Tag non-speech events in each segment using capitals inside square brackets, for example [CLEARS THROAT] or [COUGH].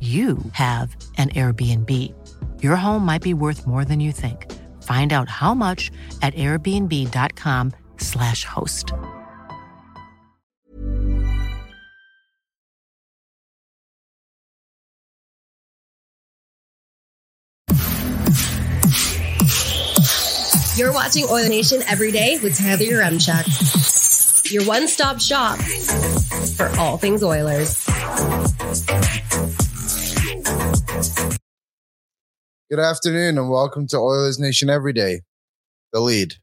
you have an Airbnb. Your home might be worth more than you think. Find out how much at airbnb.com/slash host. You're watching Oil Nation every day with Tyler Yaremchuk. Your one-stop shop for all things Oilers. Good afternoon and welcome to Oilers Nation Every Day. The lead.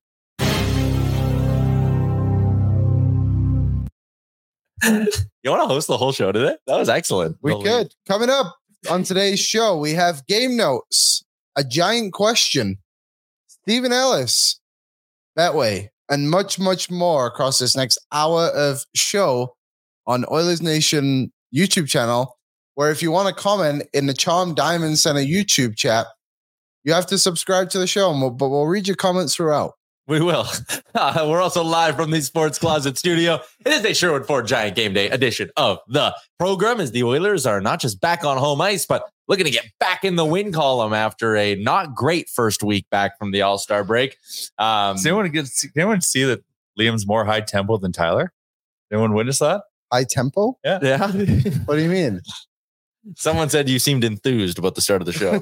[LAUGHS] You want to host the whole show today? That was excellent. We The lead. could. Coming up on today's show, we have game notes, a giant question, Steven Ellis, that way, and much, much more across this next hour of show on Oilers Nation YouTube channel. Where if you want to comment in the Charm Diamond Center YouTube chat, you have to subscribe to the show, and we'll, but we'll read your comments throughout. We will. [LAUGHS] Uh, we're also live from the Sports Closet studio. It is a Sherwood Ford Giant Game Day edition of the program as the Oilers are not just back on home ice, but looking to get back in the win column after a not great first week back from the All Star break. Um, Does anyone get? Can anyone see that Liam's more high tempo than Tyler? Anyone witness that? High tempo? Yeah. yeah. What do you mean? Someone said you seemed enthused about the start of the show.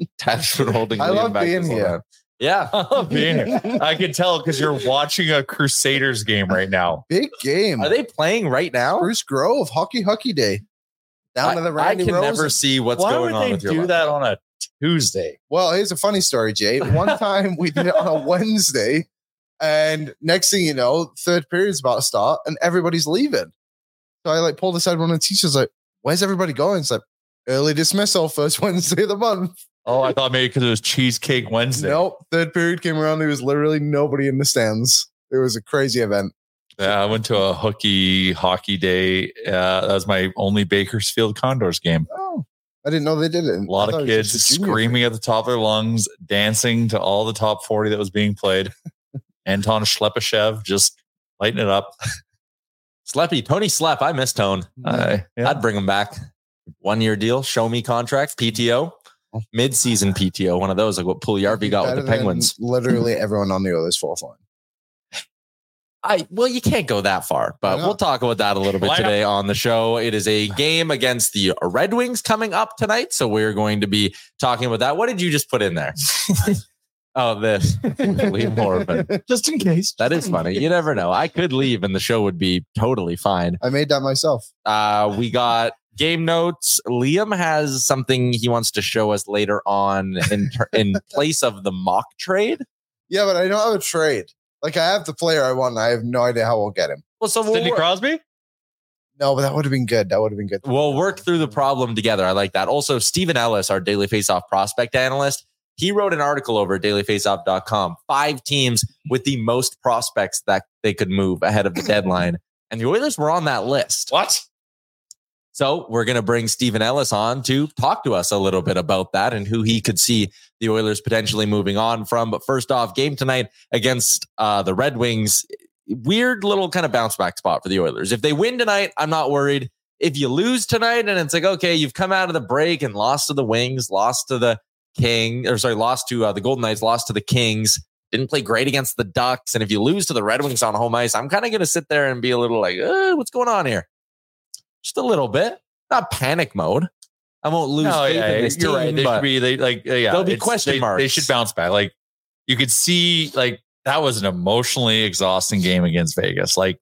[LAUGHS] Tyler's been holding I Liam love back being here. Yeah. [LAUGHS] I love being here. I can tell because you're watching a Crusaders game right now. [LAUGHS] Big game. Are they playing right now? Bruce Grove, Hockey Hockey Day. Down I, to the I can Rose. never see what's Why going would on they with your do life. that on a Tuesday? Well, here's a funny story, Jay. One time we did it on a Wednesday, and next thing you know, third period's about to start, and everybody's leaving. So I like pulled aside one of the teachers, like, "Where's everybody going?" It's like early dismissal, first [LAUGHS] Wednesday of the month. Oh, I thought maybe because it was Cheesecake Wednesday. Nope. Third period came around. There was literally nobody in the stands. It was a crazy event. Yeah, I went to a hooky hockey day. Uh, that was my only Bakersfield Condors game. Oh, I didn't know they did it. A lot of kids screaming at the top of their lungs, dancing to all the top 40 that was being played. [LAUGHS] Anton Slepyshev just lighting it up. [LAUGHS] Sleppy, Tony Slepp. I miss Tone. Uh, yeah. I'd bring him back. One year deal, show me contract, PTO, mid season PTO, one of those like what Puljujarvi got with the Penguins. Literally everyone on the Oilers fourth line. I well, you can't go that far, but we'll talk about that a little bit Why not? today on the show. It is a game against the Red Wings coming up tonight, so we're going to be talking about that. What did you just put in there? [LAUGHS] oh, this [LAUGHS] Liam Horfin. just in case. That is funny. You never know. I could leave and the show would be totally fine. I made that myself. Uh, we got game notes. Liam has something he wants to show us later on in ter- in [LAUGHS] place of the mock trade. Yeah, but I don't have a trade. Like I have the player I want. And I have no idea how we'll get him. Well, so we'll, Sidney Crosby? No, but that would have been good. That would have been good. we'll work through the problem together. I like that. Also, Steven Ellis, our Daily Faceoff prospect analyst, he wrote an article over at dailyfaceoff.com. Five teams with the most prospects that they could move ahead of the deadline, [LAUGHS] and the Oilers were on that list. What? So we're going to bring Steven Ellis on to talk to us a little bit about that and who he could see the Oilers potentially moving on from. But first off, game tonight against uh, the Red Wings. Weird little kind of bounce back spot for the Oilers. If they win tonight, I'm not worried. If you lose tonight and it's like, okay, you've come out of the break and lost to the Wings, lost to the King, or sorry, lost to uh, the Golden Knights, lost to the Kings, didn't play great against the Ducks. And if you lose to the Red Wings on home ice, I'm kind of going to sit there and be a little like, uh, what's going on here? Just a little bit, not panic mode. I won't lose No, yeah, in this you're team, right. They should be they like uh, yeah. There'll be question they, They should bounce back. Like you could see, like that was an emotionally exhausting game against Vegas. Like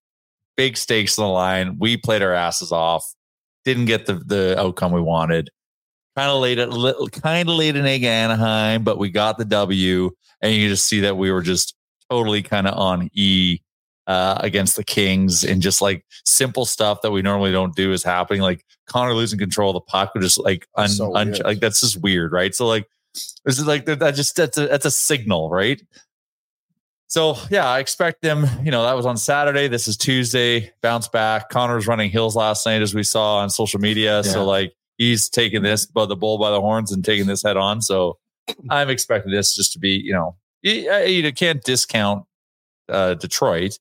big stakes on the line. We played our asses off. Didn't get the the outcome we wanted. Kind of laid it, kind of laid an egg Anaheim, but we got the W. And you just see that we were just totally kind of on E uh, against the Kings and just like simple stuff that we normally don't do is happening. Like Connor losing control of the puck, would just like un, That's so un- like that's just weird, right? So like this is like that that just that's a that's a signal, right? So yeah, I expect them. You know, that was on Saturday. This is Tuesday. Bounce back. Connor's running hills last night, as we saw on social media. Yeah. So like he's taking this by the bull by the horns and taking this head on. So I'm expecting this just to be, you know, you, you can't discount uh, Detroit.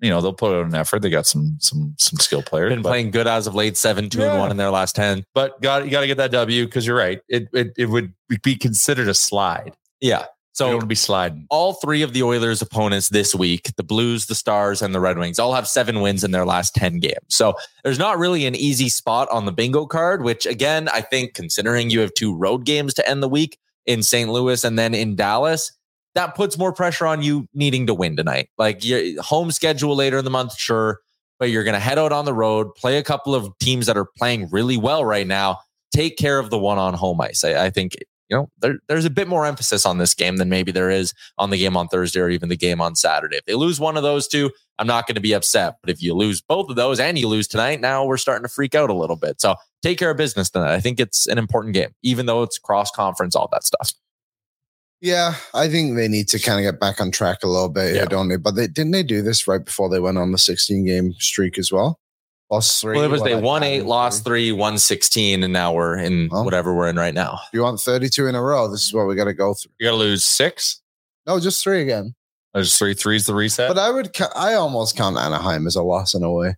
You know, they'll put out an effort. They got some some some skill players. been but- playing good as of late, seven, two, and one in their last 10. but got you got to get that W because you're right. It, it it would be considered a slide. Yeah. So you So don't want to be sliding. all three of the Oilers' opponents this week, the Blues, the Stars, and the Red Wings, all have seven wins in their last 10 games. So there's not really an easy spot on the bingo card, which again, I think considering you have two road games to end the week in St. Louis and then in Dallas, that puts more pressure on you needing to win tonight. Like your home schedule later in the month, sure, but you're going to head out on the road, play a couple of teams that are playing really well right now. Take care of the one on home ice. I, I think you know there, there's a bit more emphasis on this game than maybe there is on the game on Thursday or even the game on Saturday. If they lose one of those two, I'm not going to be upset. But if you lose both of those and you lose tonight, now we're starting to freak out a little bit. So take care of business tonight. I think it's an important game, even though it's cross conference, all that stuff. Yeah, I think they need to kind of get back on track a little bit, Yeah. here, don't they? But they didn't they do this right before they went on the 16 game streak as well? Lost three. Well, it was they like won eight, and lost three, won 16, and now we're in Oh. whatever we're in right now. If you want 32 in a row, this is what we got to go through. You got to lose six. No, just three again. Oh, There's three threes the reset. But I would, ca- I almost count Anaheim as a loss in a way.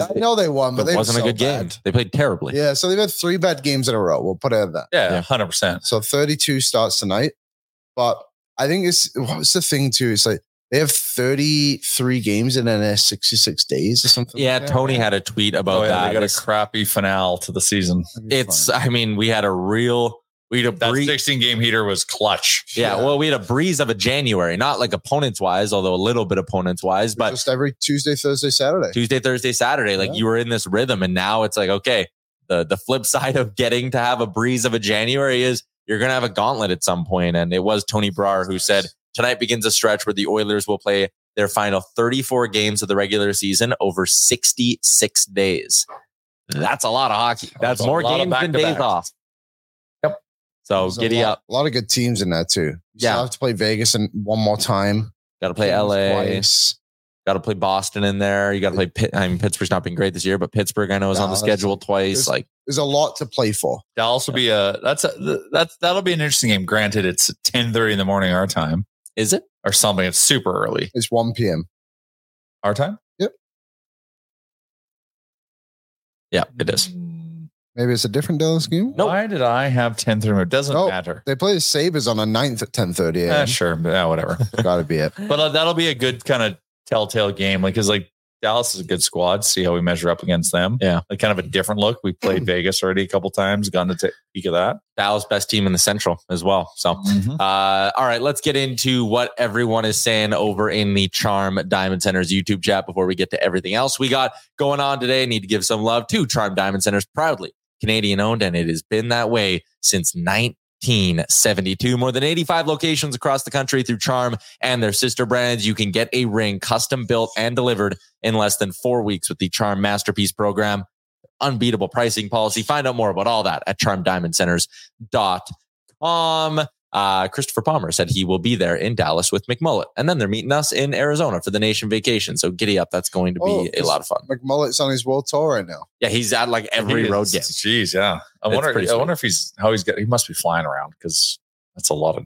I know they won, but It they wasn't a so good game. They played terribly. Yeah, so they've had three bad games in a row. We'll put it at that. yeah, Yeah. hundred percent. So 32 starts tonight. But I think it's what's the thing too? It's like they have 33 games in their 66 days or something. Yeah, like. Tony had a tweet about Oh, yeah, that. they got It's- a crappy finale to the season. it's, I mean, we had a real, we had a That brief, 16 game heater was clutch. Yeah, Yeah. well, we had a breeze of a January, not like opponents wise, although a little bit opponents wise, but just every Tuesday, Thursday, Saturday. Tuesday, Thursday, Saturday, like Yeah. you were in this rhythm, and now it's like okay, the the flip [LAUGHS] side of getting to have a breeze of a January is you're gonna have a gauntlet at some point, and it was Tony Brar who said tonight begins a stretch where the Oilers will play their final 34 games of the regular season over 66 days. That's a lot of hockey. That's a more games than days off. Yep. So There's a giddy lot, up. A lot of good teams in that too. You Yeah. still have to play Vegas and one more time. Got to play Kings LA. twice. Got to play Boston in there. You got to play Pitt. I mean, Pittsburgh's not been great this year, but Pittsburgh I know is on the schedule twice. There's- Like, There's a lot to play for. That'll also be a that's a that's that'll be an interesting game. Granted, it's 10:30 in the morning our time is it? or something. It's super early It's 1 p.m. our time. Yep. Yeah, it is. Maybe it's a different Dallas game. Nope. Why did I have 10:30? It doesn't Nope. matter. They play the Sabres on the 9th at 10:30 Yeah, sure, but yeah, whatever. [LAUGHS] Got to be it. but uh, that'll be a good kind of telltale game, like because like Dallas is a good squad. See how we measure up against them. Yeah. like kind of a different look. We played [CLEARS THROAT] Vegas already a couple times. Gotten to take a peek of that. Dallas best team in the Central as well. So, uh, all right, let's get into what everyone is saying over in the Charm Diamond Center's YouTube chat before we get to everything else we got going on today. Need to give some love to Charm Diamond Centers, proudly Canadian owned, and it has been that way since 1972. More than 85 locations across the country through Charm and their sister brands. You can get a ring custom built and delivered in less than four weeks with the Charm Masterpiece program. Unbeatable pricing policy. Find out more about all that at charmdiamondcenters.com. Uh, Christopher Palmer said he will be there in Dallas with McMullet. And then they're meeting us in Arizona for the nation vacation. So giddy up. That's going to be Oh, a lot of fun. McMullet's on his world tour right now. Yeah, he's at like every He road is- game. Jeez, yeah. I It's wonder. I sweet. wonder if he's how he's got. He must be flying around because that's a lot of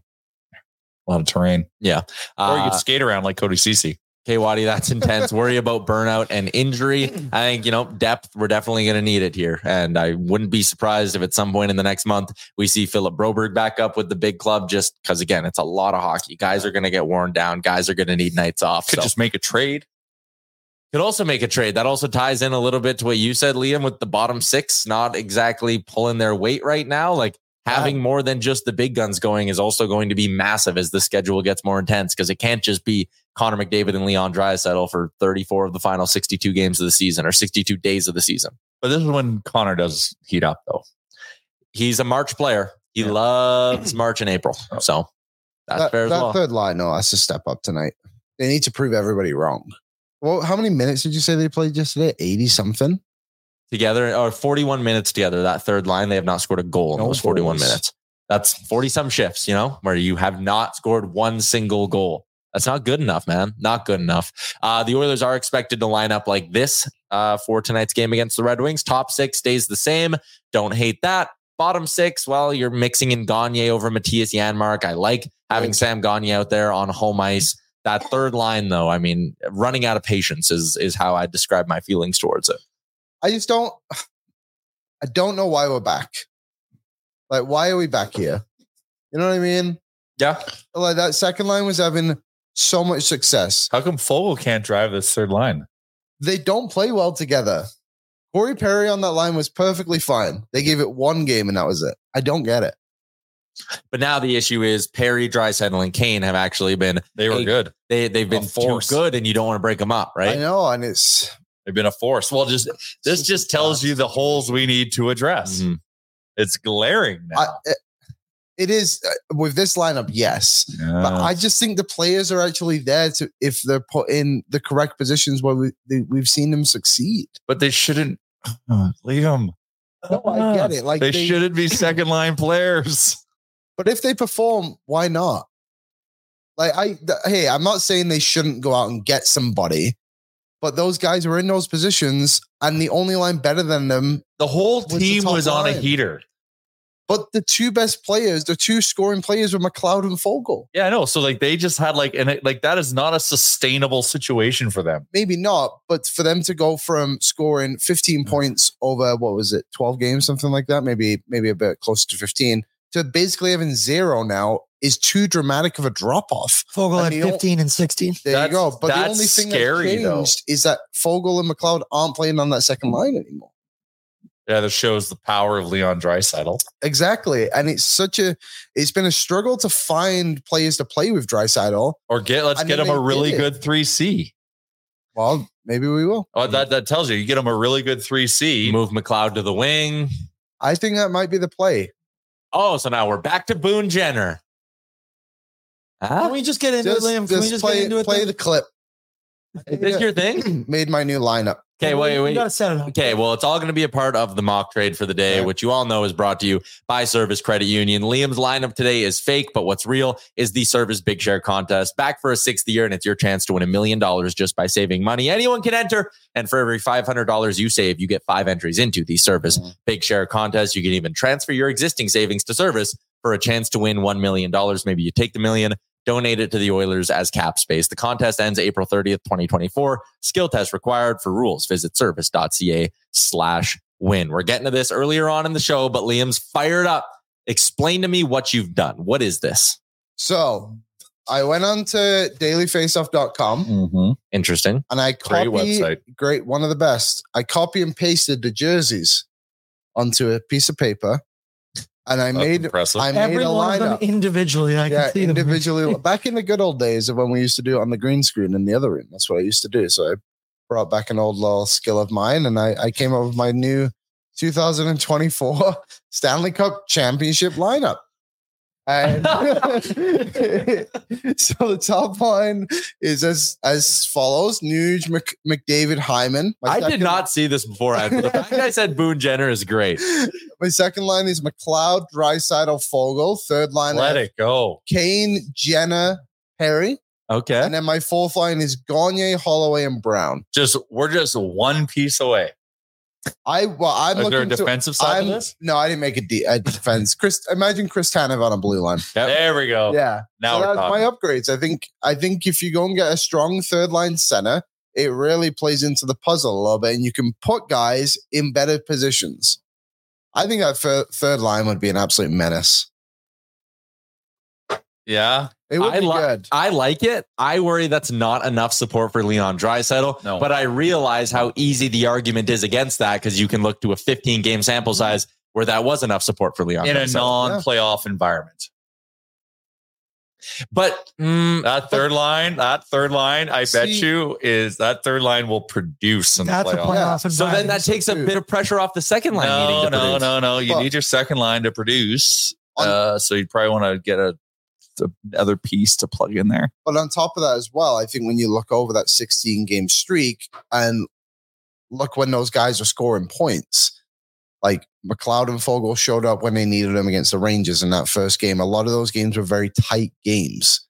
a lot of terrain. Yeah. or you Uh, could skate around like Cody Cece. Okay, Waddy, that's intense. Worry about burnout and injury. I think, you know, depth, we're definitely going to need it here. And I wouldn't be surprised if at some point in the next month we see Philip Broberg back up with the big club, just because, again, it's a lot of hockey. Guys are going to get worn down. Guys are going to need nights off. Could So- just make a trade. could also make a trade. That also ties in a little bit to what you said, Liam, with the bottom six not exactly pulling their weight right now. Like having more than just the big guns going is also going to be massive as the schedule gets more intense because it can't just be Connor McDavid and Leon Draisaitl for 34 of the final 62 games of the season or 62 days of the season. But this is when Connor does heat up, though. He's a March player. He loves March and April. Oh. So that's that fair as that well. third line, no, that's a step up tonight. They need to prove everybody wrong. Well, how many minutes did you say they played yesterday? 80 something? Together or 41 minutes together. That third line, they have not scored a goal in No those 41 goals. minutes. That's 40 some shifts, you know, where you have not scored one single goal. That's not good enough, man. Not good enough. Uh, the Oilers are expected to line up like this uh, for tonight's game against the Red Wings. Top six stays the same. Don't hate that. Bottom six, well, you're mixing in Gagner over Mattias Janmark. I like having Sam Gagner out there on home ice. That third line, though, I mean, running out of patience is is how I describe my feelings towards it. I just don't [SIGHS] I don't know why we're back. Like, why are we back here? You know what I mean? Yeah. Like that second line was having so much success. How come Foegele can't drive this third line? They don't play well together. Corey Perry on that line was perfectly fine. They gave it one game and that was it. I don't get it. But now the issue is Perry, Draisaitl, and Kane have actually been They were Hey, good. they they've been A too good, and you don't want to break them up, right? I know, and it's They've been a force. Well, just [LAUGHS] this just tells you the holes we need to address. Mhm. It's glaring now. I, it- it is uh, with this lineup, yes. But I just think the players are actually there to if they're put in the correct positions where we they, we've seen them succeed. but they shouldn't. Liam. No, I get it. Like they, they, shouldn't be [LAUGHS] second line players. but if they perform, why not? Like I, th- hey, I'm not saying they shouldn't go out and get somebody, but those guys were in those positions, and the only line better than them. The whole Was team top was on a heater. But the two best players, the two scoring players, were McLeod and Foegele. Yeah, I know. So like they just had like and it, like that is not a sustainable situation for them. Maybe not, but for them to go from scoring 15 mm. points over what was it, 12 games, something like that, maybe maybe a bit closer to 15, to basically having zero now is too dramatic of a drop off. Foegele And had the 15 and 16. There That's- you go. But the only thing scary, that though. changed is that Foegele and McLeod aren't playing on that second line anymore. Yeah, that shows the power of Leon Draisaitl. Exactly. And it's such a it's been a struggle to find players to play with Draisaitl. Or get let's I get him a really good three C. Well, maybe we will. Oh, that that tells you you get him a really good three C. Move McLeod to the wing. I think that might be the play. Oh, so now we're back to Boone Jenner. Can Huh? we just get into Just, it, Liam? Can we just just play, get into it? play then? the clip. Is this your thing? [CLEARS THROAT] Made my new lineup. Okay, wait, You wait. gotta set it up. Okay, well, it's all going to be a part of the mock trade for the day, Okay. which you all know is brought to you by Service Credit Union. Liam's lineup today is fake, but what's real is the Service Big Share Contest. Back for a sixth year, and it's your chance to win a million dollars just by saving money. Anyone can enter, and for every $500 you save, you get five entries into the Service mm-hmm. Big Share Contest. You can even transfer your existing savings to Service for a chance to win $1 million. Maybe you take the million, donate it to the Oilers as cap space. The contest ends April 30th, 2024. Skill test required for rules. Visit service.ca slash win. We're getting to this earlier on in the show, but Liam's fired up. Explain to me what you've done. What is this? So I went on to dailyfaceoff.com Mm-hmm. Interesting. and I Great copy website. great one of the best. I copy and pasted the jerseys onto a piece of paper, and I made impressive. I made Every a one of them lineup. individually, I yeah, can see them. individually. [LAUGHS] back in the good old days of when we used to do it on the green screen in the other room. That's what I used to do. So I brought back an old little skill of mine, and I, I came up with my new 2024 [LAUGHS] Stanley Cup Championship lineup. And [LAUGHS] [LAUGHS] so the top line is as as follows: Nuge, Mc, McDavid, Hyman. My I did not see this. The fact I said Boone Jenner is great. [LAUGHS] My second line is McLeod, Draisaitl, Foegele. Third line, Let it go. Kane, Jenner, Perry. Okay. And then my fourth line is Gagner, Holloway, and Brown. Just we're just one piece away. I well, I'm Is there a looking to. defensive side I'm, to this? no, I didn't make a, de- a defense. Chris, imagine Chris Tanev on a blue line. There we go. Yeah, Now so we're that's my upgrades. I think. I think if you go and get a strong third line center, it really plays into the puzzle a little bit, and you can put guys in better positions. I think that fir- third line would be an absolute menace. Yeah. It would I be li- good. I like it. I worry that's not enough support for Leon Draisaitl. No. But I realize how easy the argument is against that because you can look to a 15 game sample size where that was enough support for Leon. In a Draisaitl. non-playoff environment. but mm, That third line, that third line, I bet you is that third line will produce in the That's a playoffs. playoff so then that takes a too. bit of pressure off the second line No, to no, produce. no, no. You Well- need your second line to produce. Uh, so you'd probably want to get a another piece to plug in there. But on top of that as well, I think when you look over that 16 game streak and look when those guys are scoring points, like McLeod and Foegele showed up when they needed them against the Rangers in that first game. A lot of those games were very tight games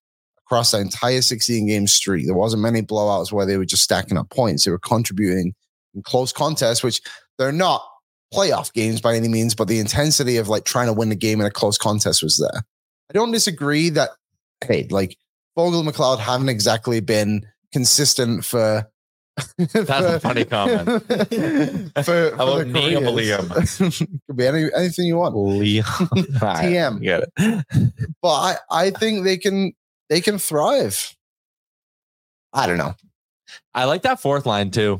across that entire 16 game streak. There wasn't many blowouts where they were just stacking up points. They were contributing in close contests, which they're not playoff games by any means, but the intensity of like trying to win the game in a close contest was there. I don't disagree that hey, like Foegele and McLeod haven't exactly been consistent for. [LAUGHS] That's a funny comment. [LAUGHS] for, for How about name careers. [LAUGHS] Could be any, anything you want. Leon. TM. Get it. But I, I think they can they can thrive. I don't know. I like that fourth line too.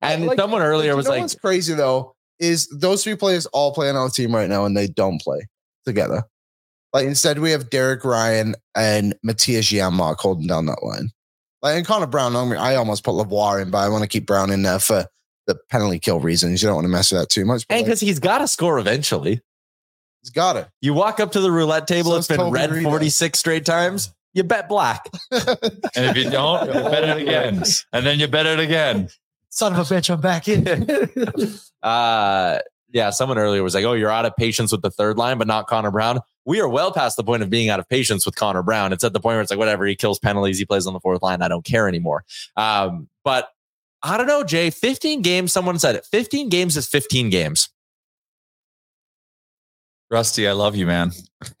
And Like- someone earlier you was know like, what's crazy though is those three players all play on our team right now and they don't play together. Like instead we have Derek Ryan and Mattias Janmark holding down that line. Like and Connor Brown, I, mean, I almost put Lavoie in, but I want to keep Brown in there for the penalty kill reasons. You don't want to mess with that too much. But and like, because he's got to score eventually. he's got it. You walk up to the roulette table, So it's is been Toby red Rita. 46 straight times. You bet black. And if you don't, you bet it again. [LAUGHS] And then you bet it again. Son of a bitch, I'm back in. [LAUGHS] [LAUGHS] uh, yeah, someone earlier was like, "Oh, you're out of patience with the third line, but not Connor Brown." We are well past the point of being out of patience with Connor Brown. It's at the point where it's like, whatever, he kills penalties, he plays on the fourth line. I don't care anymore. Um, but I don't know, Jay. 15 games. Someone said it. 15 games is 15 games. Rusty, I love you, man.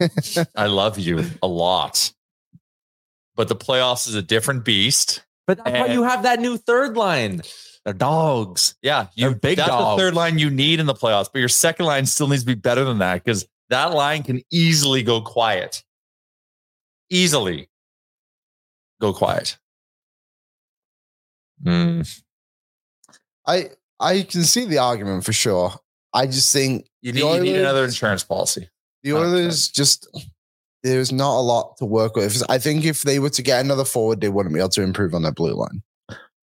[LAUGHS] I love you a lot. But the playoffs is a different beast. But that's why you have that new third line. They're dogs. Yeah, you They're big that's dogs. the third line you need in the playoffs, but your second line still needs to be better than that because that line can easily go quiet. Easily go quiet. Hmm. I I can see the argument for sure. I just think You need, you need another insurance policy. the 100%. Oilers just there's not a lot to work with. I think if they were to get another forward, they wouldn't be able to improve on their blue line.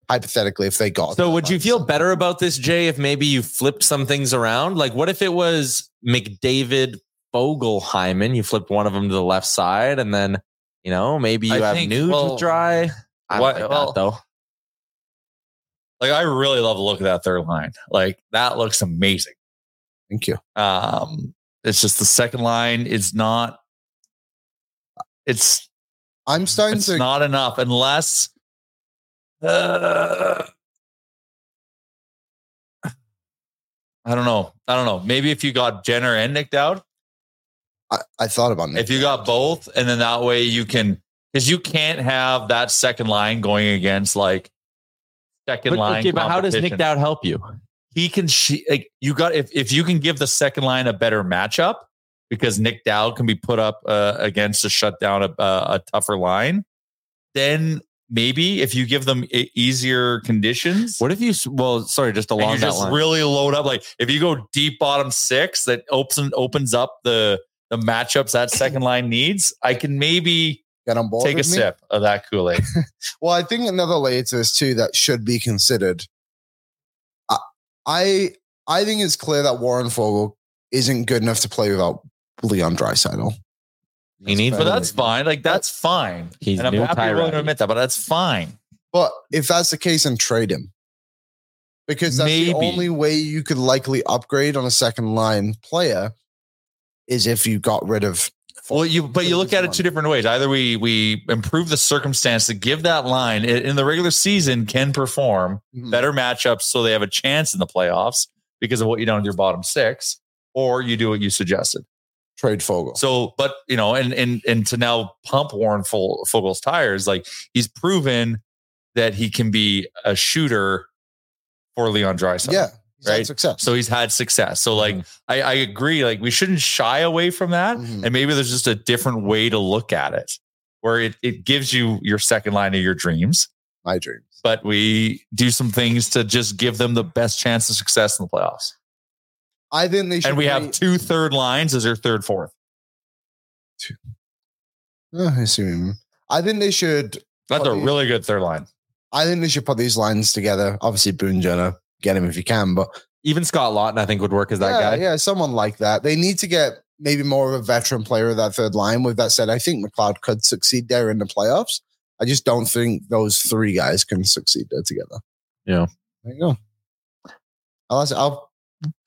Hypothetically, if they got So would you feel better about this, Jay, if maybe you flipped some things around? Like, what if it was McDavid, Fogelheimen? You flipped one of them to the left side, and then you know maybe you I have think- Nuge well, with dry. I what- like well, that though. Like I really love the look of that third line. Like that looks amazing. Thank you. Um, it's just the second line is not. It's I'm starting it's to not enough unless. Uh, [SIGHS] I don't know. I don't know. Maybe if you got Jenner and Nic Dowd, I, I thought about it. if you got both, and then that way you can, because you can't have that second line going against like second But, line. okay, but how does Nick competition. Dowd help you? He can. She, like, you got if if you can give the second line a better matchup, because Nic Dowd can be put up uh, against to shut down a, a, a tougher line, then maybe if you give them easier conditions, What if you? Well, sorry, just and along you that just line. really load up. Like if you go deep bottom six, that opens opens up the the matchups that second line needs. I can maybe Get on board. take a with me? sip of that Kool Aid. [LAUGHS] Well, I think another layer to this too that should be considered. I I, I think it's clear that Warren Foegele isn't good enough to play without Leon Draisaitl. he needs, but that's fine. Like that's fine. He's and I'm new happy you're willing to admit that, but that's fine. But if that's the case, then trade him. Because that's Maybe. the only way you could likely upgrade on a second line player is if you got rid of Well, you but you look at it two different ways. Either we we improve the circumstance to give that line in the regular season can perform Mhm. better matchups so they have a chance in the playoffs because of what you done with your bottom six, or you do what you suggested. trade Foegele. So, but you know, and and and to now pump Warren Fo- Foegele's tires, like he's proven that he can be a shooter for Leon Draisaitl. yeah, he's had right. success. So he's had success. So like I, I agree, like we shouldn't shy away from that. Mhm. And maybe there's just a different way to look at it where it, it gives you your second line of your dreams, my dreams. but we do some things to just give them the best chance of success in the playoffs. I think they should. And we have two third lines as their third, fourth. Oh, I see what you mean. I think they should. That's a really good third line. I think they should put these lines together. Obviously, Boone Jenner, get him if you can. But even Scott Laughton, I think would work as that yeah, guy. yeah, someone like that. They need to get maybe more of a veteran player of that third line. With that said, I think McLeod could succeed there in the playoffs. I just don't think those three guys can succeed there together. Yeah. There you go. I'll, I'll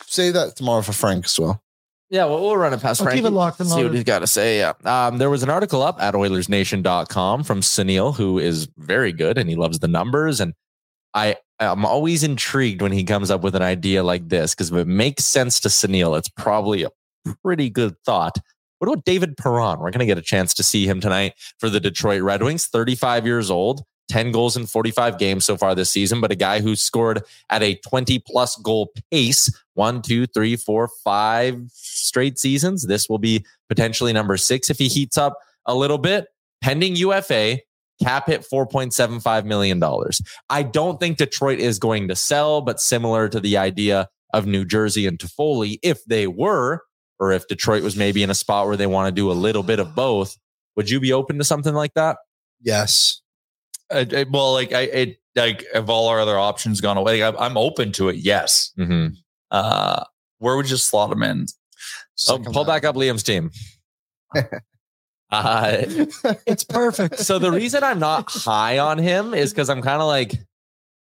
say that tomorrow for Frank as well. Yeah, well, we'll run it past I'll Frankie. keep it locked and See what he's got to say. Yeah. Um, there was an article up at OilersNation.com from Sunil, who is very good and he loves the numbers. And I I'm always intrigued when he comes up with an idea like this because if it makes sense to Sunil, it's probably a pretty good thought. What about David Perron? We're going to get a chance to see him tonight for the Detroit Red Wings. 35 years old, 10 goals in 45 games so far this season, but a guy who scored at a 20 plus goal pace one, two, three, four, five straight seasons. This will be potentially number six if he heats up a little bit. Pending UFA, cap hit $4.75 million. I don't think Detroit is going to sell, but similar to the idea of New Jersey and Toffoli, if they were, or if Detroit was maybe in a spot where they want to do a little bit of both, would you be open to something like that? Yes. Well, like I, it, like have all our other options gone away? I'm, I'm open to it. Yes. Mm-hmm. Uh, where would you slot them in? Oh, pull back up Liam's team. [LAUGHS] uh, [LAUGHS] It's perfect. so the reason I'm not high on him is because I'm kind of like,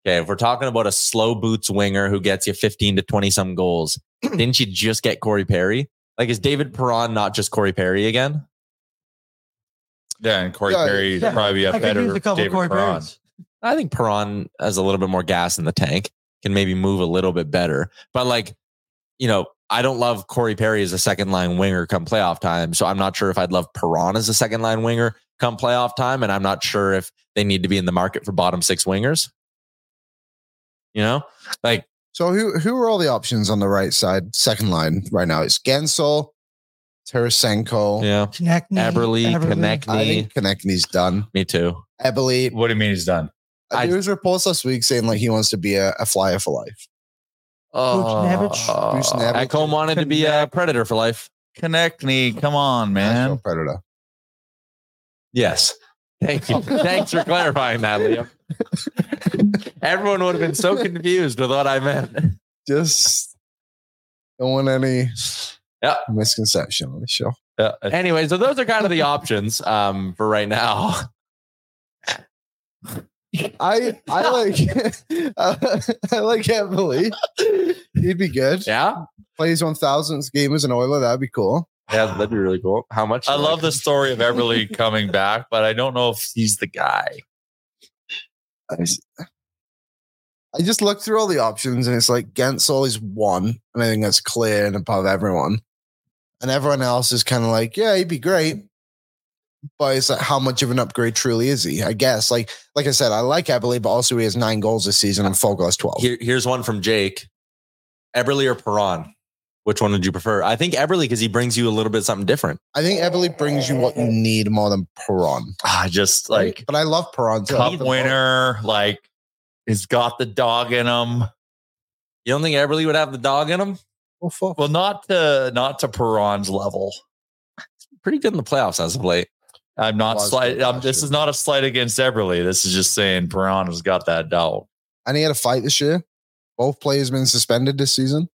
okay, if we're talking about a slow boots winger who gets you 15 to 20 some goals, [CLEARS THROAT] didn't you just get Corey Perry? Like, is David Perron not just Corey Perry again? Yeah, and Corey Yeah, Perry yeah. probably be a I better a David Corey Perron. Perrons. I think Perron has a little bit more gas in the tank, can maybe move a little bit better. But like, you know, I don't love Corey Perry as a second line winger come playoff time. So I'm not sure if I'd love Perron as a second line winger come playoff time. And I'm not sure if they need to be in the market for bottom six wingers. You know, like So who who are all the options on the right side, second line right now? It's Guentzel, Tarasenko. yeah, Konecny, Eberle, I Konecny. think Konecny's done. Me too. Eberle. What do you mean he's done? I- there was reports last week saying like he wants to be a, a flyer for life. Buchnevich. Buchnevich. Ekholm wanted to be a predator for life. Connect me. Come on, Nashville man. Predator. Yes. Thank you. [LAUGHS] Thanks for clarifying that, Liam. [LAUGHS] Everyone would have been so confused with what I meant. Just don't want any Yeah. misconception on the show. Yeah, Anyway, so those are kind of the options um, for right now. I I like [LAUGHS] I like Eberle. He'd be good. Yeah. plays his one thousandth game as an Oiler. That'd be cool. Yeah, that'd be really cool. How much? I love the story of Eberle coming back, but I don't know if he's the guy. I just looked through all the options and it's like Guentzel is one, and I think that's clear and above everyone. And everyone else is kind of like, yeah, he'd be great. But it's like, how much of an upgrade truly is he? I guess. Like, like I said, I like Eberle, but also he has nine goals this season and Foegele has 12. Here, here's one from Jake. Eberle or Perron? Which one would you prefer? I think Eberle because he brings you a little bit something different. I think Eberle brings you what you need more than Perron. [SIGHS] Ah, I just like but I love Perron too. Cup love them winner, like he's got the dog in him. You don't think Eberle would have the dog in him? Well, fuck. Well, not to not to Perron's level. Pretty good in the playoffs as of late. I'm not slight. good Um, last this year. is not a slight against Eberle. This is just saying Perron has got that doubt. and he had a fight this year. Both players been suspended this season.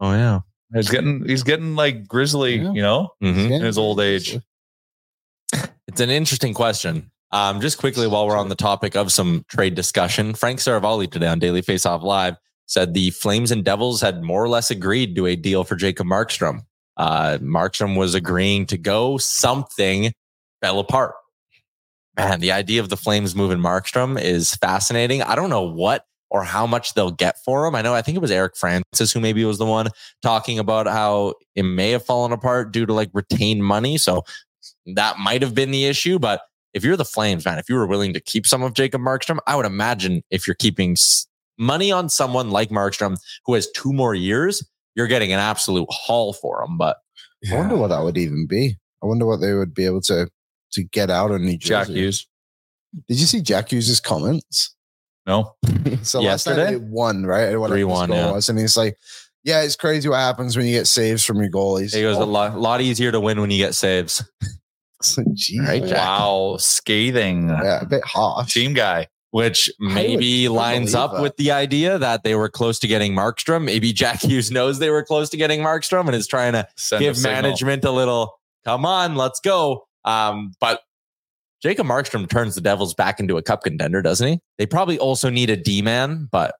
Oh yeah. He's getting he's getting like grizzly, Yeah. you know, Mhm. in his old age. It's an interesting question. Um, just quickly while we're on the topic of some trade discussion, Frank Seravalli today on Daily Faceoff Live said the Flames and Devils had more or less agreed to a deal for Jacob Markstrom. Uh, Markstrom was agreeing to go. Something fell apart. Man, the idea of the Flames moving Markstrom is fascinating. I don't know what or how much they'll get for him. I know, I think it was Eric Francis who maybe was the one talking about how it may have fallen apart due to like retained money. So that might have been the issue. But if you're the Flames, man, if you were willing to keep some of Jacob Markstrom, I would imagine if you're keeping money on someone like Markstrom who has two more years, you're getting an absolute haul for him. But I wonder what that would even be. I wonder what they would be able to to get out of New Jersey. Jack Hughes. Did you see Jack Hughes' comments? No, [LAUGHS] So last Yesterday? night they won, right? Whatever his 3-1, goal yeah. was. And he's like, Yeah, it's crazy what happens when you get saves from your goalies. it was a Oh, lot, lot easier to win when you get saves. [LAUGHS] Gee, Right. Jack? wow, scathing Yeah, a bit harsh. team guy. Which maybe lines up that. with the idea that they were close to getting Markstrom. Maybe Jack [LAUGHS] Hughes knows they were close to getting Markstrom and is trying to Send give management a little, come on, let's go. Um, but Jacob Markstrom turns the Devils back into a cup contender, doesn't he? They probably also need a D man, but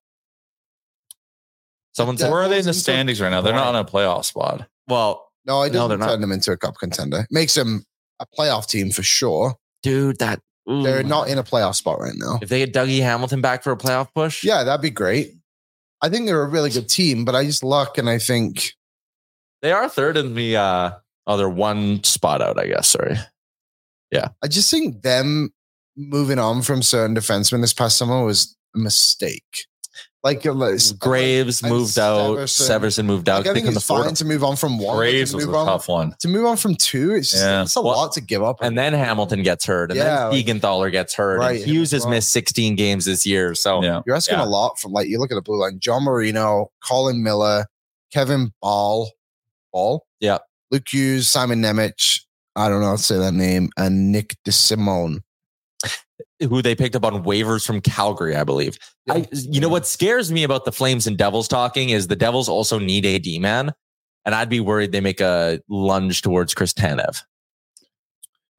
someone said, Where are they in the standings right now? They're not on a playoff spot. well, No, I No, doesn't they're not. turn them into a cup contender. Makes them a playoff team for sure. dude, that ooh. They're not in a playoff spot right now. If they get Dougie Hamilton back for a playoff push, Yeah, that'd be great. I think they're a really good team, but I just luck and I think they are third in the uh, other one spot out, I guess. Sorry. I just think them moving on from certain defensemen this past summer was a mistake. Like, uh, like Graves and moved out. Severson. Severson moved out. Like, I think it's fine to move on from one. Graves was a on, tough one. To move on from two, it's just Yeah. it's a Well, lot to give up. And then Hamilton gets hurt, and Yeah, then like- Siegenthaler gets hurt. Right, and Hughes has well. missed 16 games this year. So Yeah. You're asking Yeah. a lot from like you look at the blue line: John Marino, Colin Miller, Kevin Bahl, Bahl, Yeah. Luke Hughes, Simon Nemec. I don't know how to say that name, and Nick DeSimone. who they picked up on waivers from Calgary, I believe. I, you know what scares me about the Flames and Devils talking is the Devils also need a D man, and I'd be worried they make a lunge towards Chris Tanev.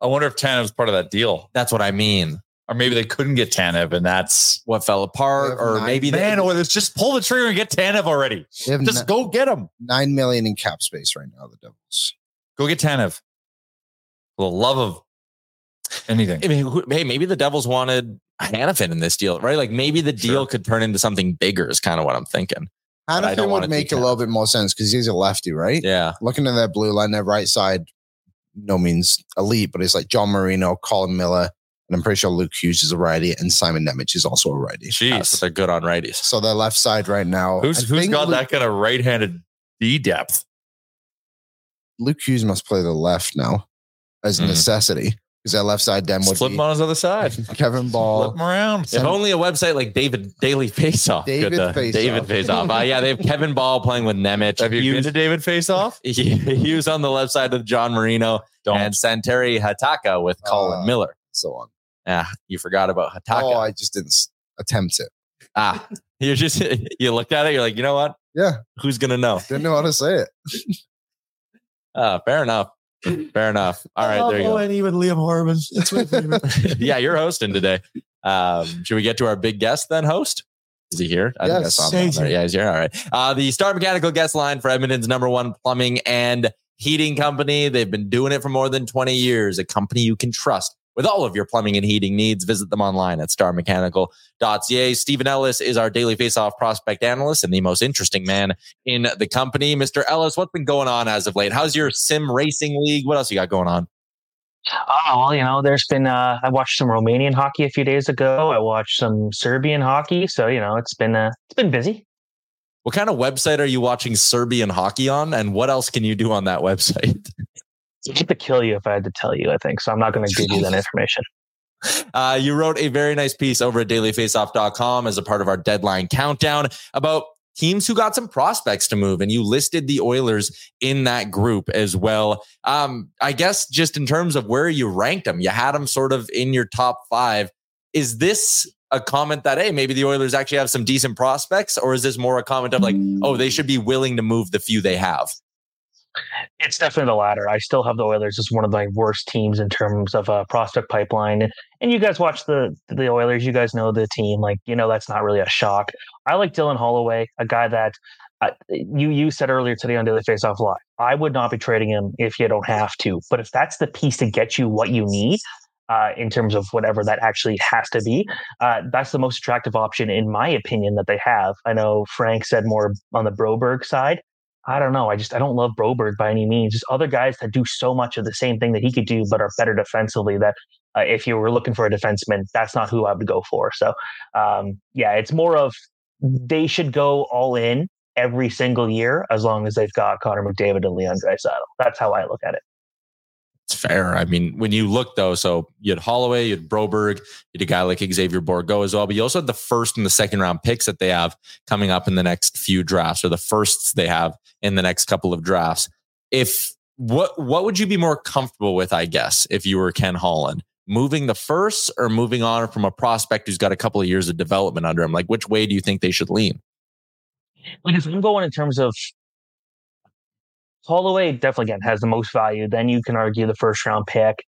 I wonder if Tanev's part of that deal, That's what I mean. or maybe they couldn't get Tanev, and that's What fell apart, or nine maybe they, man. Or let's just pull the trigger and get Tanev already. Just ni- go get him. nine million in cap space right now. The Devils. Go get Tanev. For the love of anything. I mean, who- hey, maybe the Devils wanted Hanifin in this deal, right? Like maybe the deal Sure. could turn into something bigger. Is kind of what I'm thinking. But I don't Hanifin wanna would make a little bit more sense because he's a lefty, right? Yeah, Looking at that blue line, their right side, no means elite, but it's like John Marino, Colin Miller, and I'm pretty sure Luke Hughes is a righty, and Simon Nemec is also a righty. that's what Jeez. they're good on righties. So their left side right now. Who's I who's think got Luke, that kind of right-handed D depth? Luke Hughes must play the left now as a Mhm. necessity because that left side then would Flip be him on his other side. Kevin Flip Bahl. him around. If only a website like David Daily Faceoff. David could, uh, Faceoff. David Faceoff. Uh, yeah, they have Kevin Bahl playing with Nemec. Have you been Hughes, to David Face Off? Hughes on the left side with John Marino Don't. and Santeri Hatakka with Colin Uh, Miller. So on. Yeah, you forgot about Hatakka. Oh, I just didn't attempt it. ah, [LAUGHS] you're just [LAUGHS] you looked at it. You're like, you know what? Yeah, Who's gonna know? didn't know how to say it. Uh, [LAUGHS] fair enough. [LAUGHS] Fair enough. All right, there you Oh, go. and even Liam Horman. It's [LAUGHS] my favorite. [LAUGHS] yeah, you're hosting today. Um, should we get to our big guest then, host? Is he here? I think I Yes. saw him. He's here. Yeah, he's here. All right. Uh, the Star Mechanical guest line for Edmonton's number one plumbing and heating company. They've been doing it for more than 20 years. A company you can trust with all of your plumbing and heating needs. Visit them online at starmechanical.ca. Steven Ellis is our daily face-off prospect analyst and the most interesting man in the company. Mr. Ellis, what's been going on as of late? How's your sim racing league? What else you got going on? Oh, well, you know, there's been, uh, I watched some Romanian hockey a few days ago. I watched some Serbian hockey. So, you know, it's been, uh, it's been busy. What kind of website are you watching Serbian hockey on? And what else can you do on that [LAUGHS] website? It's to kill you if I had to tell you, I think. So I'm not going [LAUGHS] to give you that information. Uh, you wrote a very nice piece over at dailyfaceoff.com as a part of our deadline countdown about teams who got some prospects to move, and you listed the Oilers in that group as well. Um, I guess just in terms of where you ranked them, you had them sort of in your top five. Is this a comment that hey, maybe the Oilers actually have some decent prospects, or is this more a comment of like, oh, they should be willing to move the few they have? It's definitely the latter. I still have the Oilers as one of my worst teams in terms of a prospect pipeline. And you guys watch the the Oilers, you guys know the team. Like you know, that's not really a shock. I like Dylan Holloway, a guy that uh, you you said earlier today on Daily Faceoff Live. I would not be trading him if you don't have to. But if that's the piece to get you what you need, uh, in terms of whatever that actually has to be. Uh, that's the most attractive option, in my opinion, that they have. I know Frank said more on the Broberg side. I don't know. I just I don't love Broberg by any means. Just other guys that do so much of the same thing that he could do, but are better defensively. That uh, if you were looking for a defenseman, that's not who I would go for. So um, yeah, it's more of they should go all in every single year as long as they've got Connor McDavid and Leon Draisaitl. That's how I look at it. It's fair. I mean, when you look though, so you had Holloway, you had Broberg, you had a guy like Xavier Bourgault as well, but you also had the first and the second round picks that they have coming up in the next few drafts, or the firsts they have in the next couple of drafts. If what what would you be more comfortable with, I guess, if you were Ken Holland? Moving the first or moving on from a prospect who's got a couple of years of development under him? Like which way do you think they should lean? Like if I'm going in terms of Holloway definitely again has the most value. Then you can argue the first round pick.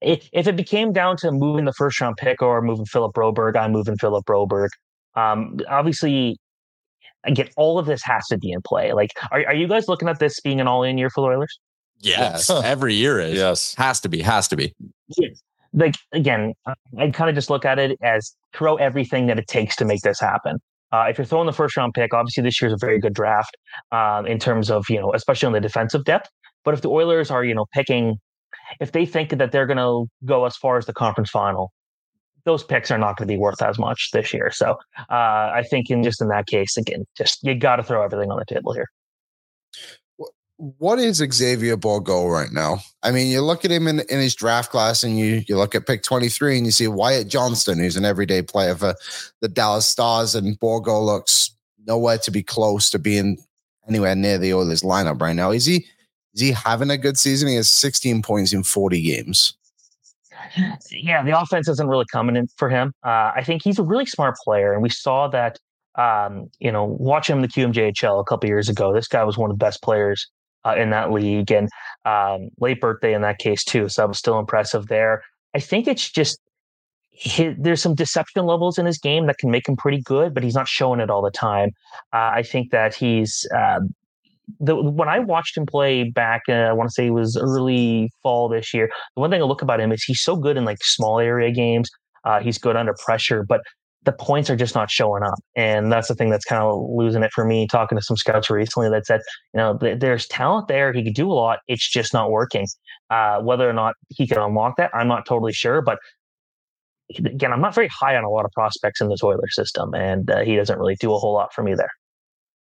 If, if it became down to moving the first round pick or moving Philip Broberg, I'm moving Philip Broberg. Um, obviously, again, all of this has to be in play. Like, are, are you guys looking at this being an all in year for the Oilers? Yes, every year is. Yes, has to be, has to be. Yes. Like again, I kind of just look at it as throw everything that it takes to make this happen. Uh, if you're throwing the first round pick, obviously this year's a very good draft um, in terms of you know, especially on the defensive depth. But if the Oilers are you know picking, if they think that they're going to go as far as the conference final, those picks are not going to be worth as much this year. So uh, I think in just in that case, again, just you got to throw everything on the table here what is Xavier Bourgault right now? I mean, you look at him in, in his draft class and you you look at pick 23 and you see Wyatt Johnston, who's an everyday player for the Dallas Stars, and Bourgault looks nowhere to be close to being anywhere near the Oilers lineup right now. Is he is he having a good season? He has 16 points in 40 games. Yeah, the offense isn't really coming in for him. Uh, I think he's a really smart player, and we saw that um, you know, watching him in the QMJHL a couple years ago, this guy was one of the best players uh, in that league and um, late birthday in that case too. So I'm still impressive there. I think it's just there's some deception levels in his game that can make him pretty good, but he's not showing it all the time. Uh, I think that he's uh, the when I watched him play back, uh, I want to say it was early fall this year. The one thing I look about him is he's so good in like small area games. Uh, he's good under pressure, but the points are just not showing up. And that's the thing that's kind of losing it for me. Talking to some scouts recently that said, you know, th- there's talent there. He could do a lot. It's just not working. Uh, whether or not he can unlock that, I'm not totally sure. But again, I'm not very high on a lot of prospects in this Oiler system, and uh, he doesn't really do a whole lot for me there.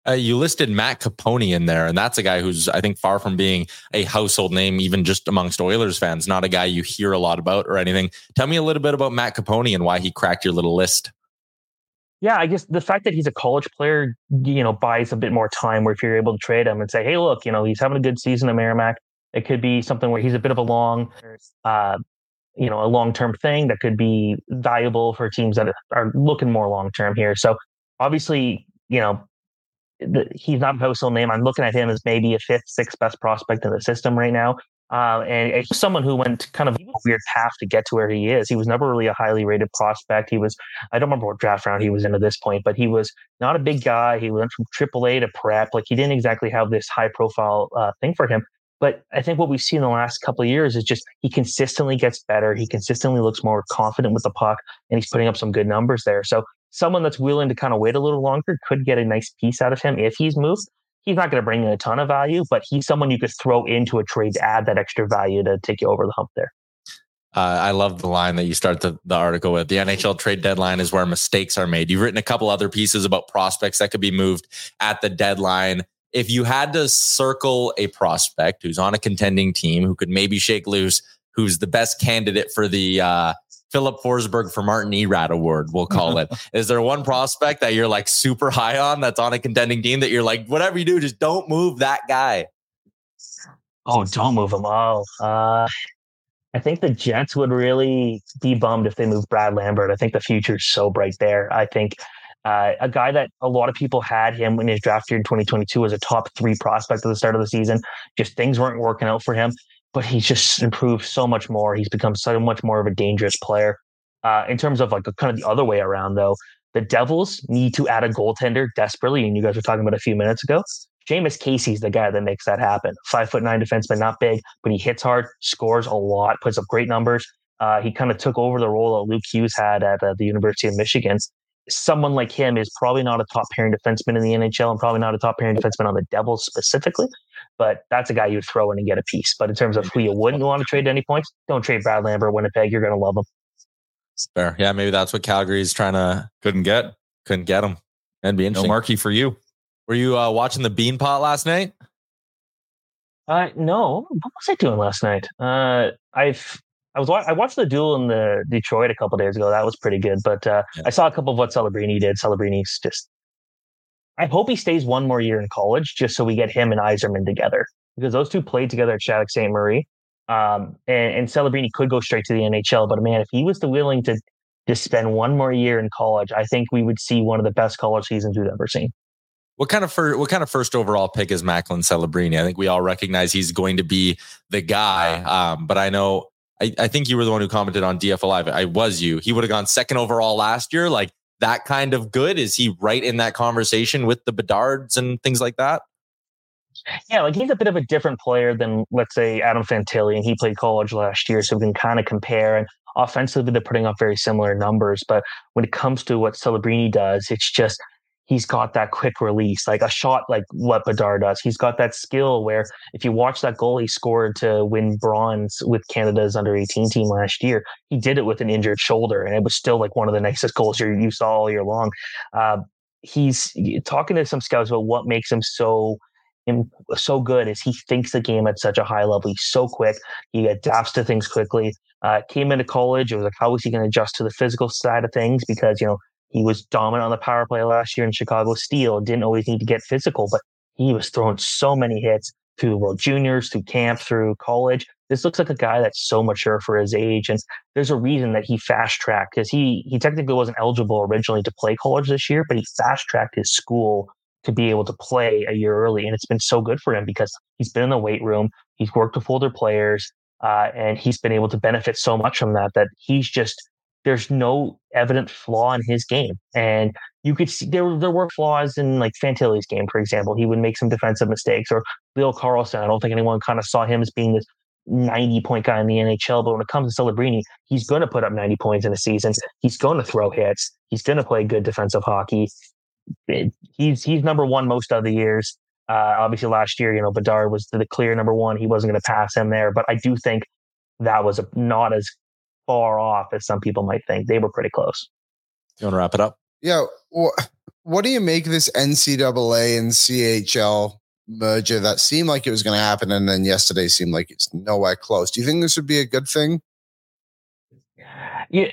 Uh, you listed Matt Copponi in there, and that's a guy who's, I think, far from being a household name, even just amongst Oilers fans. Not a guy you hear a lot about or anything. Tell me a little bit about Matt Copponi and why he cracked your little list yeah, I guess the fact that he's a college player, you know, buys a bit more time where if you're able to trade him and say, hey, look, you know, he's having a good season at Merrimack. It could be something where he's a bit of a long, uh, you know, a long term thing that could be valuable for teams that are looking more long term here. So obviously, you know, the, he's not a household name. I'm looking at him as maybe a fifth, sixth best prospect in the system right now. Uh, and someone who went kind of a weird path to get to where he is. He was never really a highly rated prospect. He was, I don't remember what draft round he was in at this point, but he was not a big guy. He went from AAA to prep. Like he didn't exactly have this high profile uh, thing for him. But I think what we've seen in the last couple of years is just he consistently gets better. He consistently looks more confident with the puck, and he's putting up some good numbers there. So someone that's willing to kind of wait a little longer could get a nice piece out of him if he's moved he's not going to bring in a ton of value, but he's someone you could throw into a trade to add that extra value to take you over the hump there. Uh, I love the line that you start the, the article with. The NHL trade deadline is where mistakes are made. You've written a couple other pieces about prospects that could be moved at the deadline. If you had to circle a prospect who's on a contending team who could maybe shake loose, who's the best candidate for the uh, Filip Forsberg for Martin Erat Award, we'll call it. [LAUGHS] Is there one prospect that you're like super high on that's on a contending team that you're like, whatever you do, just don't move that guy? Oh, don't move him. Oh, uh, I think the Jets would really be bummed if they move Brad Lambert. I think the future is so bright there. I think uh, a guy that a lot of people had him in his draft year in 2022 as a top three prospect at the start of the season. Just things weren't working out for him, but he's just improved so much more. He's become so much more of a dangerous player. Uh, in terms of like a, kind of the other way around, though, the Devils need to add a goaltender desperately, and you guys were talking about a few minutes ago. Seamus Casey's the guy that makes that happen. Five foot nine defenseman, not big, but he hits hard, scores a lot, puts up great numbers. Uh, he kind of took over the role that Luke Hughes had at uh, the University of Michigan. Someone like him is probably not a top pairing defenseman in the NHL and probably not a top pairing defenseman on the Devils specifically, but that's a guy you'd throw in and get a piece. But in terms of who you wouldn't want to trade any points, don't trade Brad Lambert, Winnipeg. You're going to love him. Fair. Yeah, maybe that's what Calgary's trying to couldn't get. Couldn't get him. That'd be interesting. No marquee for you. Were you uh, watching the Beanpot last night? Uh, no. What was I doing last night? Uh, I've I was I watched the duel in the Detroit a couple days ago. That was pretty good. But uh, yeah. I saw a couple of what Celebrini did. Celebrini's just. I hope he stays one more year in college, just so we get him and Eiserman together because those two played together at Shattuck St. Marie. Um, and, and Celebrini could go straight to the NHL, but man, if he was willing to just spend one more year in college, I think we would see one of the best college seasons we've ever seen. What kind of first, what kind of first overall pick is Macklin Celebrini? I think we all recognize he's going to be the guy. Um, but I know I, I, think you were the one who commented on DF Live. I was you. He would have gone second overall last year. Like that kind of good. Is he right in that conversation with the Bedards and things like that? Yeah, like he's a bit of a different player than let's say Adam Fantilli, and he played college last year, so we can kind of compare. And offensively, they're putting up very similar numbers. But when it comes to what Celebrini does, it's just he's got that quick release, like a shot like what Bedard does. He's got that skill where if you watch that goal he scored to win bronze with Canada's under 18 team last year, he did it with an injured shoulder, and it was still like one of the nicest goals you, you saw all year long. Uh, he's talking to some scouts about what makes him so so good is he thinks the game at such a high level. He's so quick. He adapts to things quickly. Uh, came into college. It was like, how was he going to adjust to the physical side of things? Because, you know, he was dominant on the power play last year in Chicago Steel. Didn't always need to get physical, but he was throwing so many hits through World Juniors, through camp, through college. This looks like a guy that's so mature for his age, and there's a reason that he fast tracked because he he technically wasn't eligible originally to play college this year, but he fast tracked his school to be able to play a year early, and it's been so good for him because he's been in the weight room, he's worked with older players, uh, and he's been able to benefit so much from that that he's just there's no evident flaw in his game. And you could see there, there were flaws in like Fantilli's game, for example. He would make some defensive mistakes or Bill Carlson. I don't think anyone kind of saw him as being this 90 point guy in the NHL. But when it comes to Celebrini, he's going to put up 90 points in a season. He's going to throw hits. He's going to play good defensive hockey. He's, he's number one most of the years. Uh, obviously, last year, you know, Bedard was the clear number one. He wasn't going to pass him there, but I do think that was a, not as far off as some people might think. They were pretty close. You want to wrap it up? Yeah. Well, what do you make of this NCAA and CHL merger that seemed like it was going to happen, and then yesterday seemed like it's nowhere close? Do you think this would be a good thing? Yeah,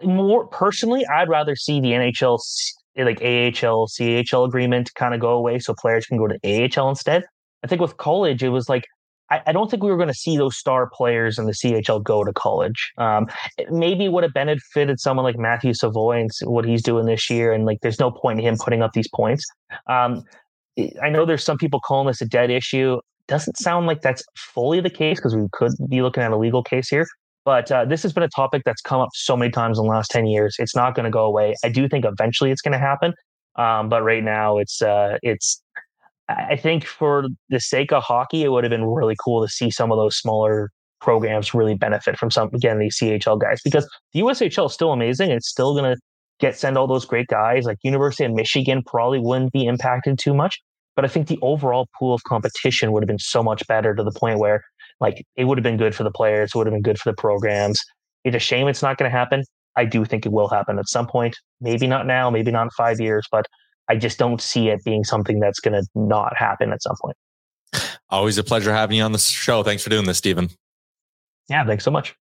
uh, more personally, I'd rather see the NHL like AHL CHL agreement kind of go away, so players can go to AHL instead. I think with college, it was like I, I don't think we were going to see those star players in the CHL go to college. Um, maybe would have benefited someone like Matthew Savoie and what he's doing this year. And like, there's no point in him putting up these points. Um, I know there's some people calling this a dead issue. Doesn't sound like that's fully the case because we could be looking at a legal case here. But uh, this has been a topic that's come up so many times in the last 10 years. It's not going to go away. I do think eventually it's going to happen. Um, but right now it's uh, it's I think for the sake of hockey, it would have been really cool to see some of those smaller programs really benefit from some again these CHL guys because the USHL is still amazing. It's still going to get send all those great guys. Like University of Michigan probably wouldn't be impacted too much, but I think the overall pool of competition would have been so much better to the point where Like it would have been good for the players, it would have been good for the programs. It's a shame it's not going to happen. I do think it will happen at some point. Maybe not now, maybe not in five years, but I just don't see it being something that's going to not happen at some point. Always a pleasure having you on the show. Thanks for doing this, Steven. Yeah, thanks so much.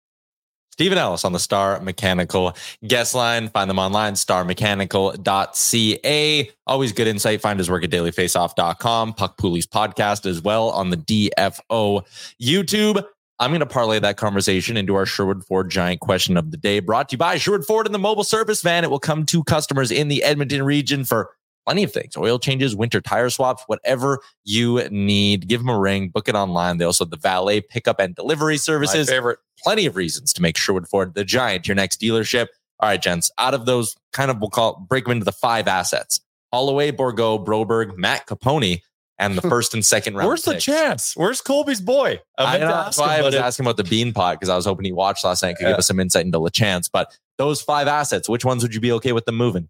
Steven Ellis on the Star Mechanical guest line. Find them online, starmechanical.ca. Always good insight. Find his work at dailyfaceoff.com. Puck Pooley's podcast as well on the DFO YouTube. I'm going to parlay that conversation into our Sherwood Ford Giant question of the day, brought to you by Sherwood Ford and the mobile service van. It will come to customers in the Edmonton region for plenty of things oil changes, winter tire swaps, whatever you need. Give them a ring, book it online. They also have the valet pickup and delivery services. My favorite. Plenty of reasons to make Sherwood Ford the Giant your next dealership. All right, gents, out of those kind of, we'll call break them into the five assets Holloway, Bourgault, Broberg, Matt Capone, and the [LAUGHS] first and second round. Where's the chance? Where's Colby's boy? I meant know, that's why I was it- asking about the bean pot because I was hoping he watched last night and could Yeah. give us some insight into the chance. But those five assets, which ones would you be okay with them moving?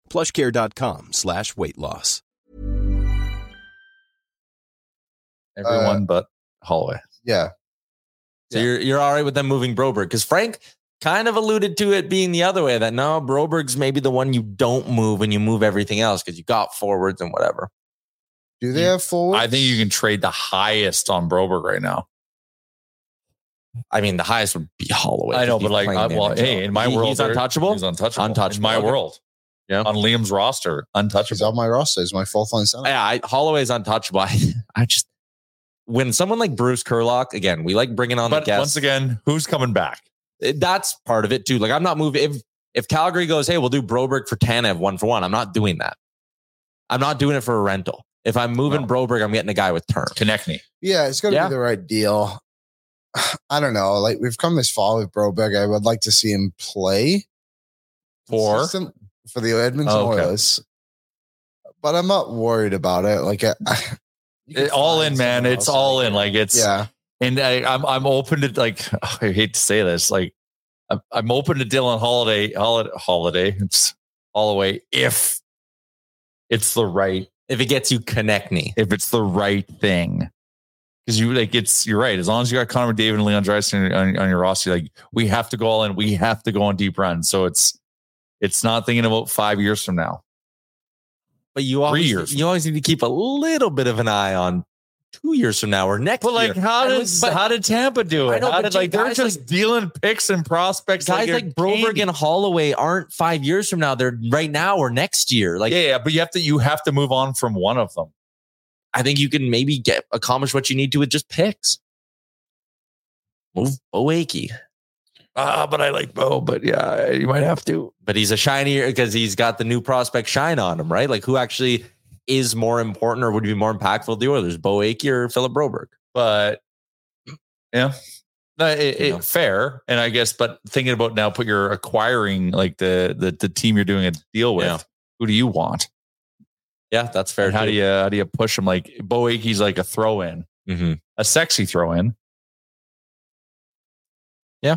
plushcare.com slash weight loss. Everyone uh, but Holloway. Yeah. So you're you're all right with them moving Broberg because Frank kind of alluded to it being the other way that no, Broberg's maybe the one you don't move and you move everything else because you got forwards and whatever. Do they have forwards? I think you can trade the highest on Broberg right now. I mean, the highest would be Holloway. I know, but like, playing I, the well, hey, in my He- world, he's untouchable. He's untouchable. Untouchable. In my Okay. world, Yeah. on Liam's roster, He's untouchable. on my roster. He's my fourth line center. Yeah, I, Holloway's untouchable. [LAUGHS] I, I just when someone like Bruce Kerlock again, we like bringing on But the guests. once again, who's coming back? It- that's part of it too. Like I'm not moving. If if Calgary goes, hey, we'll do Broberg for Tanev one for one. I'm not doing that. I'm not doing it for a rental. If I'm moving No. Broberg, I'm getting a guy with term. me. Yeah, it's going to Yeah. be the right deal. [SIGHS] I don't know. Like we've come this far with Broberg. I would like to see him play For? Consistent for the Edmonton Oh, okay. Oilers, but I'm not worried about it. Like I, [LAUGHS] It- all in, man. It's else. all in. Like it's yeah. and I, I'm I'm open to like [LAUGHS] oh, I hate to say this, like I'm, I'm open to Dylan Holiday, holiday, holiday, it's Holloway if it's the right If it gets you connect me if it's the right thing. Because you like it's you're right. As long as you got Connor McDavid and Leon Draisaitl on, on your roster, like we have to go all in. We have to go on deep runs. So it's it's not thinking about five years from now. but you always you always need to keep a little bit of an eye on two years from now or next But like, year. how did but how did Tampa do it? I know, how did like they're just like- dealing picks and prospects? guys you're like Broberg and Holloway aren't five years from now. They're right now or next year. Like yeah, yeah, but you have to you have to move on from one of them. I think you can maybe get accomplish what you need to with just picks. Move Bo Akey. Ah, but I like Bo. But yeah, you might have to. But he's a shinier because he's got the new prospect shine on him, right? Like who actually is more important or would be more impactful to the Oilers, Bo Akey or Philip Broberg? But yeah, no, it, it- know. fair. And I guess, but thinking about now, put your acquiring like the the the team you're doing a deal with. Yeah. Who do you want? Yeah, that's fair. How do you how do you push him? Like Bo Akey's like a throw in, Mhm. a sexy throw in. Yeah.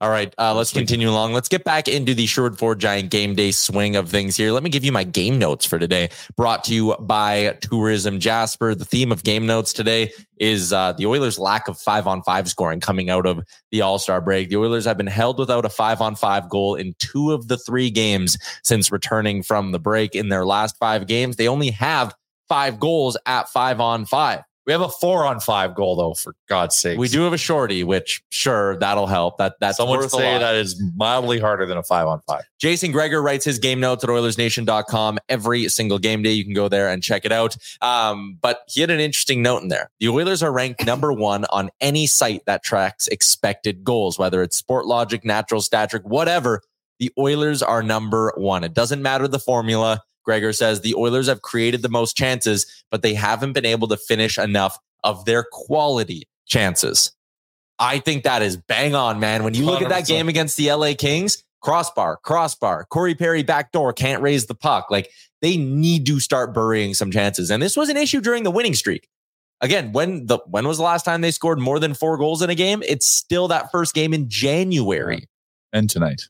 All right, uh, let's continue along. Let's get back into the Sherwood Ford Giant game day swing of things here. Let me give you my game notes for today, brought to you by Tourism Jasper. The theme of game notes today is uh, the Oilers' lack of five on five scoring coming out of the All Star break. The Oilers have been held without a five on five goal in two of the three games since returning from the break. In their last five games, they only have five goals at five on five. We have a four on five goal though, for God's sake. We do have a shorty, which sure that'll help. That that's Someone worth a say lot. that is mildly harder than a five on five. Jason Gregor writes his game notes at OilersNation.com every single game day. You can go there and check it out. Um, but he had an interesting note in there. The Oilers are ranked [LAUGHS] number one on any site that tracks expected goals, whether it's Sportlogiq, Natural Stat Trick, whatever. The Oilers are number one. It doesn't matter the formula. Gregor says the Oilers have created the most chances, but they haven't been able to finish enough of their quality chances. I think that is bang on, man. When you look at that game against the LA Kings, crossbar, crossbar, Corey Perry backdoor, can't raise the puck. Like they need to start burying some chances. And this was an issue during the winning streak. Again, when the when was the last time they scored more than four goals in a game? It's still that first game in January. And tonight.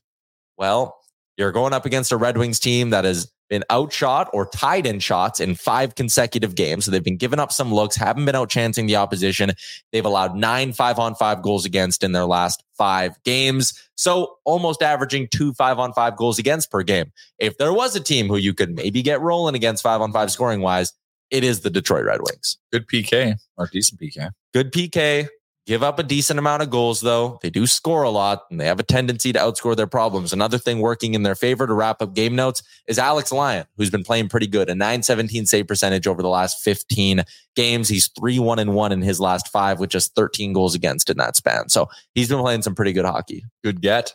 Well, you're going up against a Red Wings team that has been outshot or tied in shots in five consecutive games. So they've been giving up some looks, haven't been outchancing the opposition. They've allowed nine five on five goals against in their last five games. So almost averaging two five on five goals against per game. If there was a team who you could maybe get rolling against five on five scoring wise, it is the Detroit Red Wings. Good PK or decent PK. Good PK. Give up a decent amount of goals, though. They do score a lot and they have a tendency to outscore their problems. Another thing working in their favor to wrap up game notes is Alex Lyon, who's been playing pretty good. A 917 save percentage over the last 15 games. He's 3 1 and 1 in his last five with just 13 goals against in that span. So he's been playing some pretty good hockey. Good get.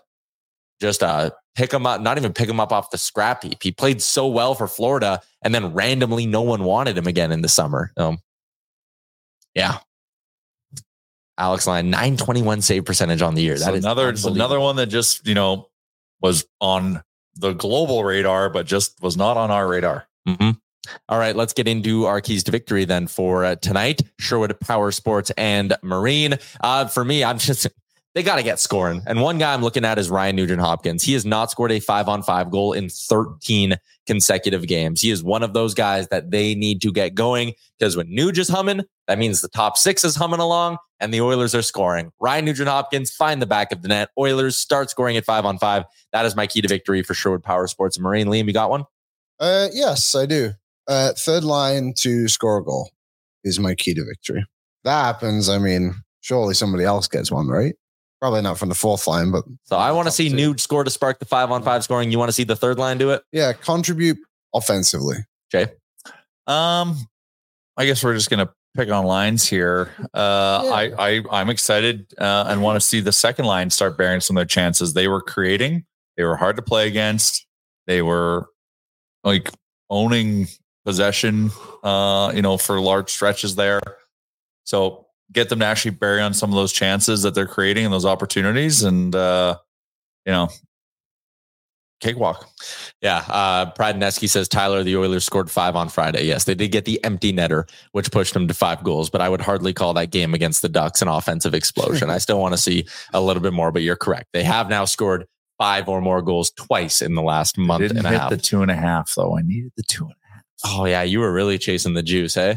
Just uh, pick him up, not even pick him up off the scrap heap. He played so well for Florida and then randomly no one wanted him again in the summer. Um, yeah. Alex Lyon, 921 save percentage on the year. So That is another another one that just, you know, was on the global radar, but just was not on our radar. Mhm. All right, let's get into our keys to victory then for uh, tonight. Sherwood Power Sports and Marine. Uh, for me, I'm just they got to get scoring. And one guy I'm looking at is Ryan Nugent Hopkins. He has not scored a five on five goal in 13 consecutive games. He is one of those guys that they need to get going because when Nuge is humming, that means the top six is humming along and the Oilers are scoring. Ryan Nugent Hopkins find the back of the net. Oilers start scoring at five on five. That is my key to victory for Sherwood Power Sports and Marine. Liam, you got one? Uh, yes, I do. Uh, third line to score a goal is my key to victory. That happens. I mean, surely somebody else gets one, right? Probably not from the fourth line, but So I want to see Nude score to spark the five on five scoring. You want to see the third line do it? yeah, contribute offensively. Okay. Um, I guess we're just gonna pick on lines here. Uh, I, I I'm excited uh, and want to see the second line start bearing some of their chances. They were creating. They were hard to play against. They were like owning possession. Uh, you know, for large stretches there. So get them to actually bury on some of those chances that they're creating and those opportunities, and uh, you know, cakewalk. Yeah. Uh, Pradenesky says Tyler, the Oilers scored five on Friday. Yes, they did get the empty netter, which pushed them to five goals, but I would hardly call that game against the Ducks an offensive explosion. I still want to see a little bit more, but you're correct. They have now scored five or more goals twice in the last month Didn't and a half. the two and a half though. I needed the two and a half. oh, yeah. You were really chasing the juice, eh?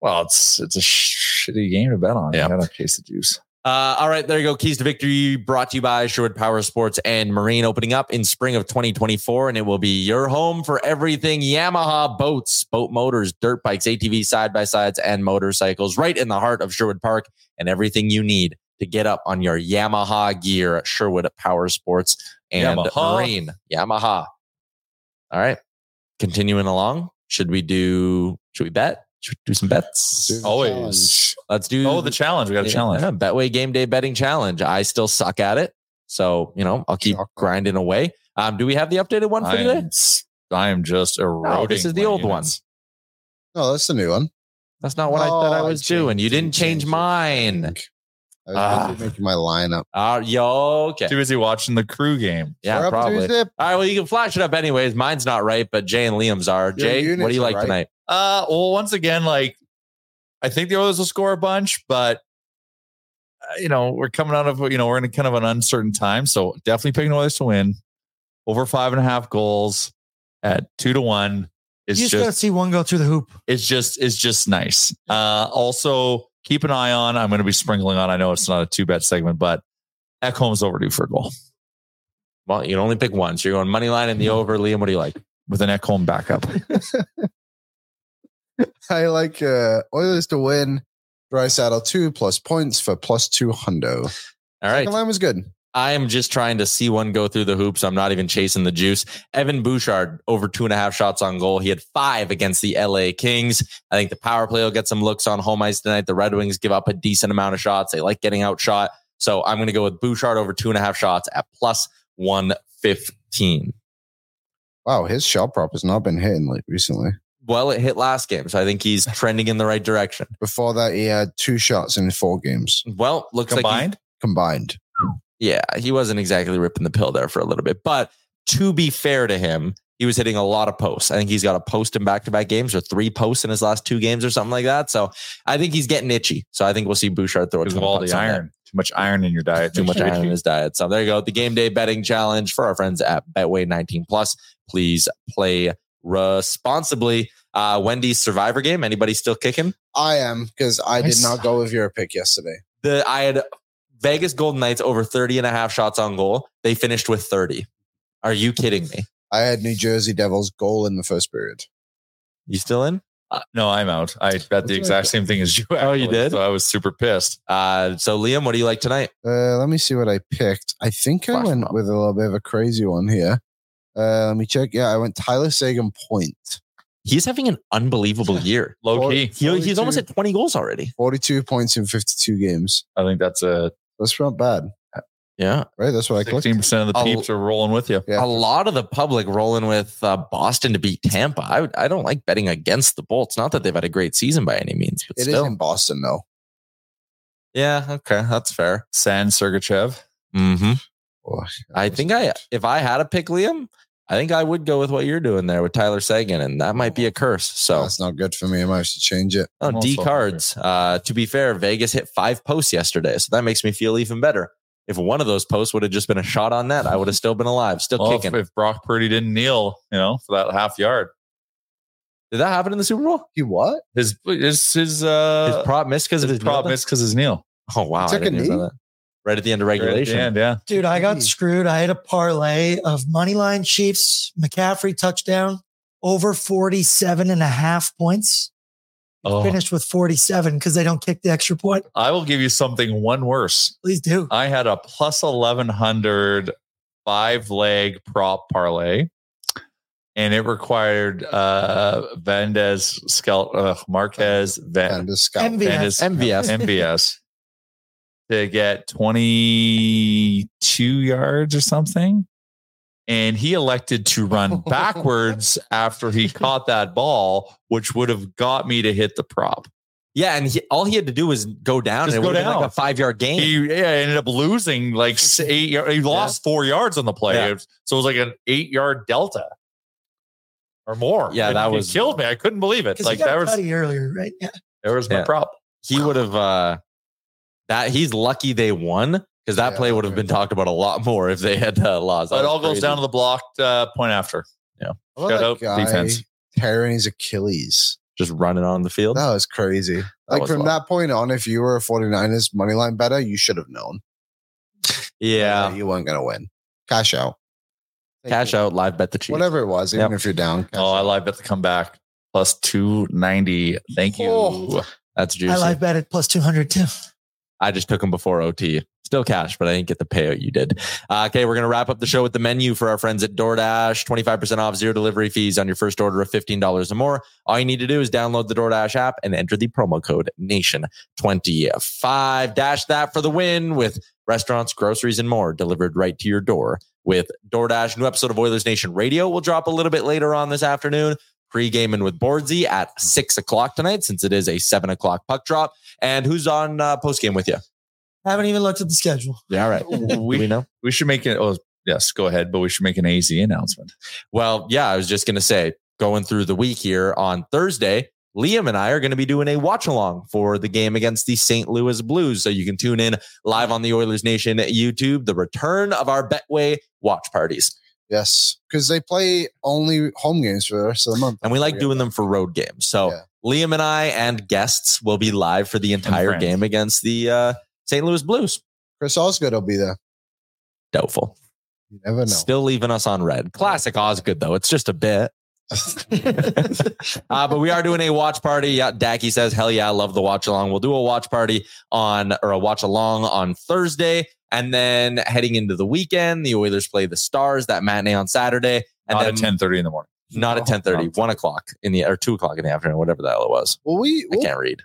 Well, it's it's a shitty game to bet on. Yeah. I gotta chase the juice. Uh, all right, there you go. Keys to victory brought to you by Sherwood Power Sports and Marine opening up in spring of 2024. And it will be your home for everything Yamaha boats, boat motors, dirt bikes, ATVs, side by sides, and motorcycles right in the heart of Sherwood Park and everything you need to get up on your Yamaha gear at Sherwood Power Sports and Yamaha. Marine. Yamaha. All right. Continuing along. Should we do, should we bet? Should we do some bets? Do Always. challenge. Let's do Oh, the challenge. We got a yeah, challenge. yeah, Betway game day betting challenge. I still suck at it. So, you know, I'll keep Shocker. grinding away. Um, do we have the updated one for I today? am, s- I am just eroding. No, this is the old units. No, that's the new one. That's not what I thought I Oh, was changed doing. You didn't change changed it. mine. I was Ah. busy making my lineup. Uh, yo, okay. Too busy watching the crew game. Yeah, We're probably. All right, well, you can flash it up anyways. Mine's not right, but Jay and Liam's are. Jay, what do you like right. tonight? Uh, well, once again, like I think the Oilers will score a bunch, but you know, we're coming out of, you know, we're in a kind of an uncertain time. So definitely picking the Oilers to win over five and a half goals at two to one. Is you just, gotta see one go through the hoop. it's just, it's just nice. Uh, also keep an eye on, I'm going to be sprinkling on, I know it's not a two bet segment, but Ekholm's overdue for a goal Well, you can only pick one. So you're going money line and the over. Liam, what do you like? with an Ekholm backup. [LAUGHS] I like uh, Oilers to win. Draisaitl two plus points for plus two hundo. All right. Second line was good. I am just trying to see one go through the hoops. I'm not even chasing the juice. Evan Bouchard over two and a half shots on goal. He had five against the LA Kings. I think the power play will get some looks on home ice tonight. The Red Wings give up a decent amount of shots. They like getting outshot. So I'm going to go with Bouchard over two and a half shots at plus 115. Wow, his shot prop has not been hitting like recently. Well, it hit last game. So I think he's trending in the right direction. Before that, he had two shots in four games Well, looks like Combined? he, combined. Yeah, he wasn't exactly ripping the pill there for a little bit. But to be fair to him, he was hitting a lot of posts. I think he's got a post in back to back games or three posts in his last two games or something like that. So I think he's getting itchy. So I think we'll see Bouchard throw a Because ton of all the on that. iron. Too much iron in your diet. Too much iron in his diet. So there you go. The game day betting challenge for our friends at Betway 19 Plus. Please play responsibly. Uh, Wendy's Survivor game. Anybody still kicking? I am because I did not go with your pick yesterday. The I had Vegas Golden Knights over 30 and a half shots on goal. They finished with 30. Are you kidding me? I had New Jersey Devils goal in the first period. You still in? Uh, no, I'm out. I bet the exact right. same thing as you. Oh, you did? So I was super pissed. Uh, so Liam, what do you like tonight? Uh, let me see what I picked. I think I Flash went mob. with a little bit of a crazy one here. Uh, let me check. Yeah, I went Tyler Seguin point. He's having an unbelievable year. [LAUGHS] Low Four- key. He, he's almost 42. at 20 goals already. 42 points in 52 games. I think that's a That's not bad, Yeah. right? That's what I clicked. 16% of the I'll- peeps are rolling with you. Yeah. A lot of the public rolling with uh, Boston to beat Tampa. I, I don't like betting against the Bolts. Not that they've had a great season by any means, but It is still. in Boston, though. yeah. Okay. That's fair. San Sergachev. hmm I think I, if I had a pick, Liam, I think I would go with what you're doing there with Tyler Seguin, and that might be a curse. So, that's not good for me. I might have to change it. oh, I'm D cards. Uh, to be fair, Vegas hit five posts yesterday, so that makes me feel even better. If one of those posts would have just been a shot on net, I would have still been alive, still Well, kicking. if Brock Purdy didn't kneel, you know, for that half yard, Did that happen in the Super Bowl? He what? his his his uh His prop missed because of his his prop kneel? missed because his kneel. Oh wow! He took a knee? That. Right at the end of Right regulation. end, yeah. Dude, I got screwed. I had a parlay of moneyline Chiefs, McCaffrey touchdown, over 47 and a half points. Oh, Finished with 47 because they don't kick the extra point. I will give you something one worse. Please do. I had a plus 1100 five leg prop parlay, and it required uh Vendez, Scout, uh, Marquez, Van, And the scout. MVS. Vendez, MVS. MVS [LAUGHS] to get 22 yards or something. And he elected to run [LAUGHS] backwards after he caught that ball, which would have got me to hit the prop. Yeah, and he, all he had to do was go down, Just and it go would have been down. like a five yard game. He yeah, ended up losing like [LAUGHS] eight. yard- He lost four yards on the play, Yeah. so it was like an eight yard delta or more. Yeah, It- that it was- killed me. I couldn't believe it. Like that was Cuddy earlier, right? Yeah. there was my Yeah. prop. he would have uh that he's lucky they won because that Yeah, play would have been talked about a lot more if they had uh, lost. But it all goes down to the blocked uh, point after. Yeah, about Shout out guy defense. tearing his Achilles. just running on the field. That was crazy. Like was from wild. that point on, if you were a 49ers money line better, you should have known. Yeah, that you weren't going to win. Cash out. cash out, live bet the Chiefs. Whatever it was, even Yep. if you're down. cash Oh, I live bet to come back plus two ninety. Thank you. Oh. That's juicy. I live bet at plus 200 too. I just took them before OT. Still cash, but I didn't get the payout you did. Uh, okay, we're going to wrap up the show with the menu for our friends at DoorDash. 25% off, zero delivery fees on your first order of $15 or more. All you need to do is download the DoorDash app and enter the promo code NATION25. Dash that for the win with restaurants, groceries, and more delivered right to your door with DoorDash. New episode of Oilers Nation Radio will drop a little bit later on this afternoon. Pre-gaming with Boardsy at six o'clock tonight, since it is a seven o'clock puck drop. And who's on uh, post game with you? Haven't even looked at the schedule. Yeah, all right. [LAUGHS] We- we know? We should make it. Oh, yes, go ahead. But we should make an AZ announcement. Well, yeah, I was just going to say, going through the week here on Thursday, Liam and I are going to be doing a watch along for the game against the St. Louis Blues. So you can tune in live on the Oilers Nation YouTube, the return of our Betway watch parties. Yes, because they play only home games for the rest of the month. And we like doing them for road games. So Liam and I and guests will be live for the entire game against the uh, St. Louis Blues. Chris Osgood will be there. Doubtful. You never know. Still leaving us on red. Classic Osgood, though. It's just a bit. [LAUGHS] uh, but we are doing a watch party. Yeah, Dacky says, hell yeah, I love the watch along. We'll do a watch party on or a watch along on Thursday. And then heading into the weekend, the Oilers play the Stars that matinee on Saturday. And Not then at ten thirty in the morning. Not at ten thirty. 1 o'clock in the or 2 o'clock in the afternoon, whatever the hell it was. Well, we I we'll can't read.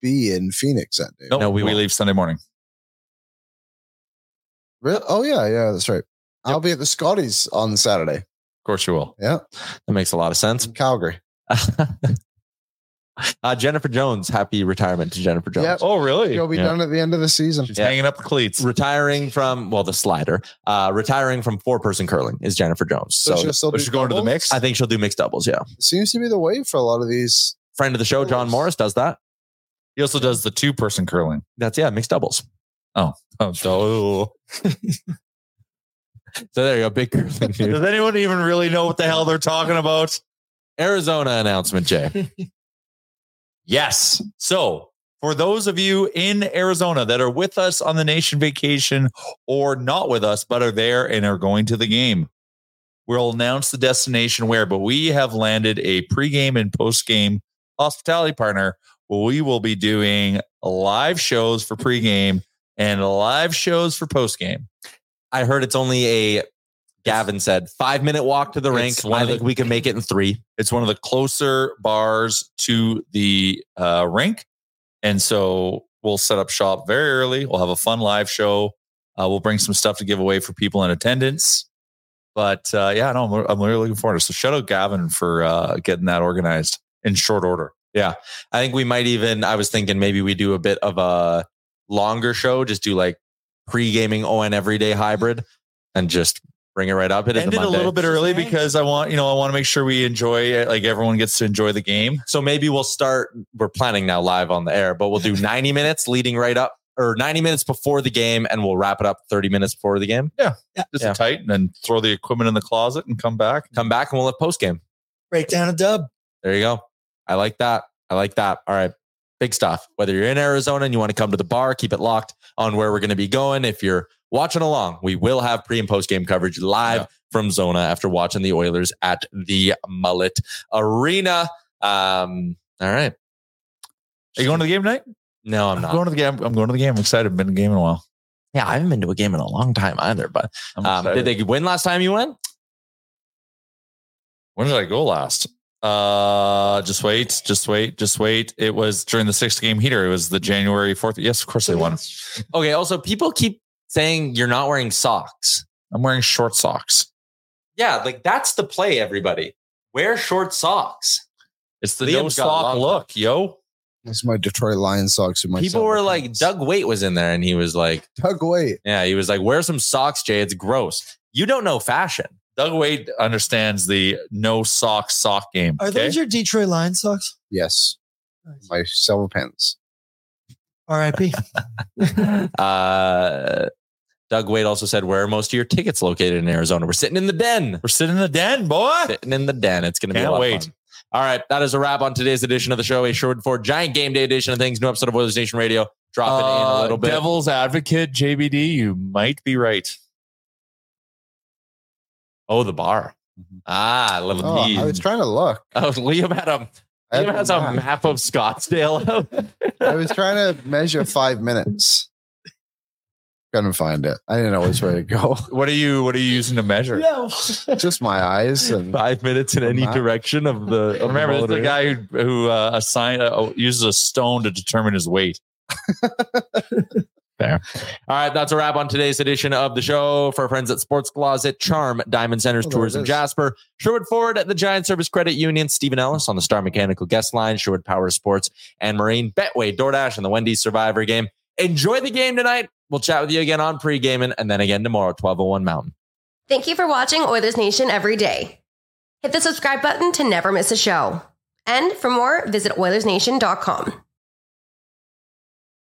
be in Phoenix that day. Nope, No, we we, leave Sunday morning. Really? Oh yeah, yeah, that's right. I'll be at the Scotties on Saturday. Of course you will. Yeah, That makes a lot of sense. in Calgary. [LAUGHS] uh, Jennifer Jones, happy retirement to Jennifer Jones. Yeah. Oh, really? You'll be Yeah. done at the end of the season. She's hanging up the cleats. Retiring from, well, the slider, uh, retiring from four person curling is Jennifer Jones. So, she'll still do she's going to the mix. I think she'll do mixed doubles. Yeah. It seems to be the way for a lot of these. Friend of the show, John Morris, does that. He also does the two person curling. That's, yeah, mixed doubles. Oh, oh, so [LAUGHS] So there you go. Big curling does anyone even really know what the hell they're talking about? Arizona announcement, Jay. [LAUGHS] Yes. So, for those of you in Arizona that are with us on the nation vacation or not with us, but are there and are going to the game, we'll announce the destination where, but we have landed a pregame and postgame hospitality partner where we will be doing live shows for pregame and live shows for postgame. I heard it's only a, Gavin said, five minute walk to the rink. I of the- think we can make it in three. It's one of the closer bars to the uh, rink. And so we'll set up shop very early. We'll have a fun live show. Uh, we'll bring some stuff to give away for people in attendance. But uh, yeah, no, I'm, I'm really looking forward to it. So shout out Gavin for uh, getting that organized in short order. Yeah. I think we might even, I was thinking maybe we do a bit of a longer show, just do like pre gaming ON everyday hybrid and just bring it right up. It Ended a a little bit early because I want, you know, I want to make sure we enjoy it. Like everyone gets to enjoy the game. So maybe we'll start, we're planning now live on the air, but we'll do [LAUGHS] 90 minutes leading right up or 90 minutes before the game and we'll wrap it up 30 minutes before the game. Yeah. Just Yeah. tight and then throw the equipment in the closet and come back. Come back and we'll have post game. Break down a dub. There you go. I like that. I like that. All right. Big stuff. Whether you're in Arizona and you want to come to the bar, keep it locked on where we're going to be going. If you're watching along, we will have pre and post game coverage live Yeah. from Zona after watching the Oilers at the Mullet Arena. Um, all right. Are you going to the game tonight? No, I'm I'm not. going to the game. I'm going to the game. I'm excited. I've been to the game in a while. yeah, I haven't been to a game in a long time either. But um, did they win last time you went? When did I go last? Uh, just wait, just wait, just wait. It was during the sixth game heater. It was the January 4th. Yes, of course they won. [LAUGHS] Okay. Also, people keep saying you're not wearing socks. I'm wearing short socks. Yeah, like that's the play, everybody. Wear short socks. It's the Liam's no sock look, yo. That's my Detroit Lions socks. with my People silver were like, pants. Doug Waite was in there and he was like, Doug Wait. yeah, he was like, wear some socks, Jay. It's gross. You don't know fashion. Doug Wade understands the no sock sock game. Are okay? those your Detroit Lions socks? Yes, my silver pants. R.I.P. [LAUGHS] Uh, Doug Wade also said, where are most of your tickets located in Arizona? We're sitting in the den. We're sitting in the den, boy. Sitting in the den. It's going to be a lot wait. of fun. All right. That is a wrap on today's edition of the show. A short for giant game day edition of things. New episode of Oilers Nation Radio. Dropping in a Uh, little bit. Devil's advocate, JBD, you might be right. Oh, the bar. Ah, I love Oh, I was trying to look. [LAUGHS] Oh, Liam had a I Liam had has a map. map of Scottsdale. [LAUGHS] I was trying to measure five minutes. Couldn't find it. I didn't know which way to go. [LAUGHS] What are you what are you using to measure? Yeah. Just my eyes and Five minutes in any map. direction of the. Of Remember, the the guy who who uh, assign, uh, uses a stone to determine his weight. Fair. All right, that's a wrap on today's edition of the show. For our friends at Sports Closet, Charm, Diamond Centers, Oh, there Tours in. Jasper, Sherwood Ford at the Giant Service Credit Union, Steven Ellis on the Star Mechanical Guest Line, Sherwood Power Sports, and Marine Betway, DoorDash, and the Wendy's Survivor game. Enjoy the game tonight. We'll chat with you again on pre-gaming and then again tomorrow, 1201 Mountain. Thank you for watching Oilers Nation every day. Hit the subscribe button to never miss a show. And for more, visit OilersNation.com.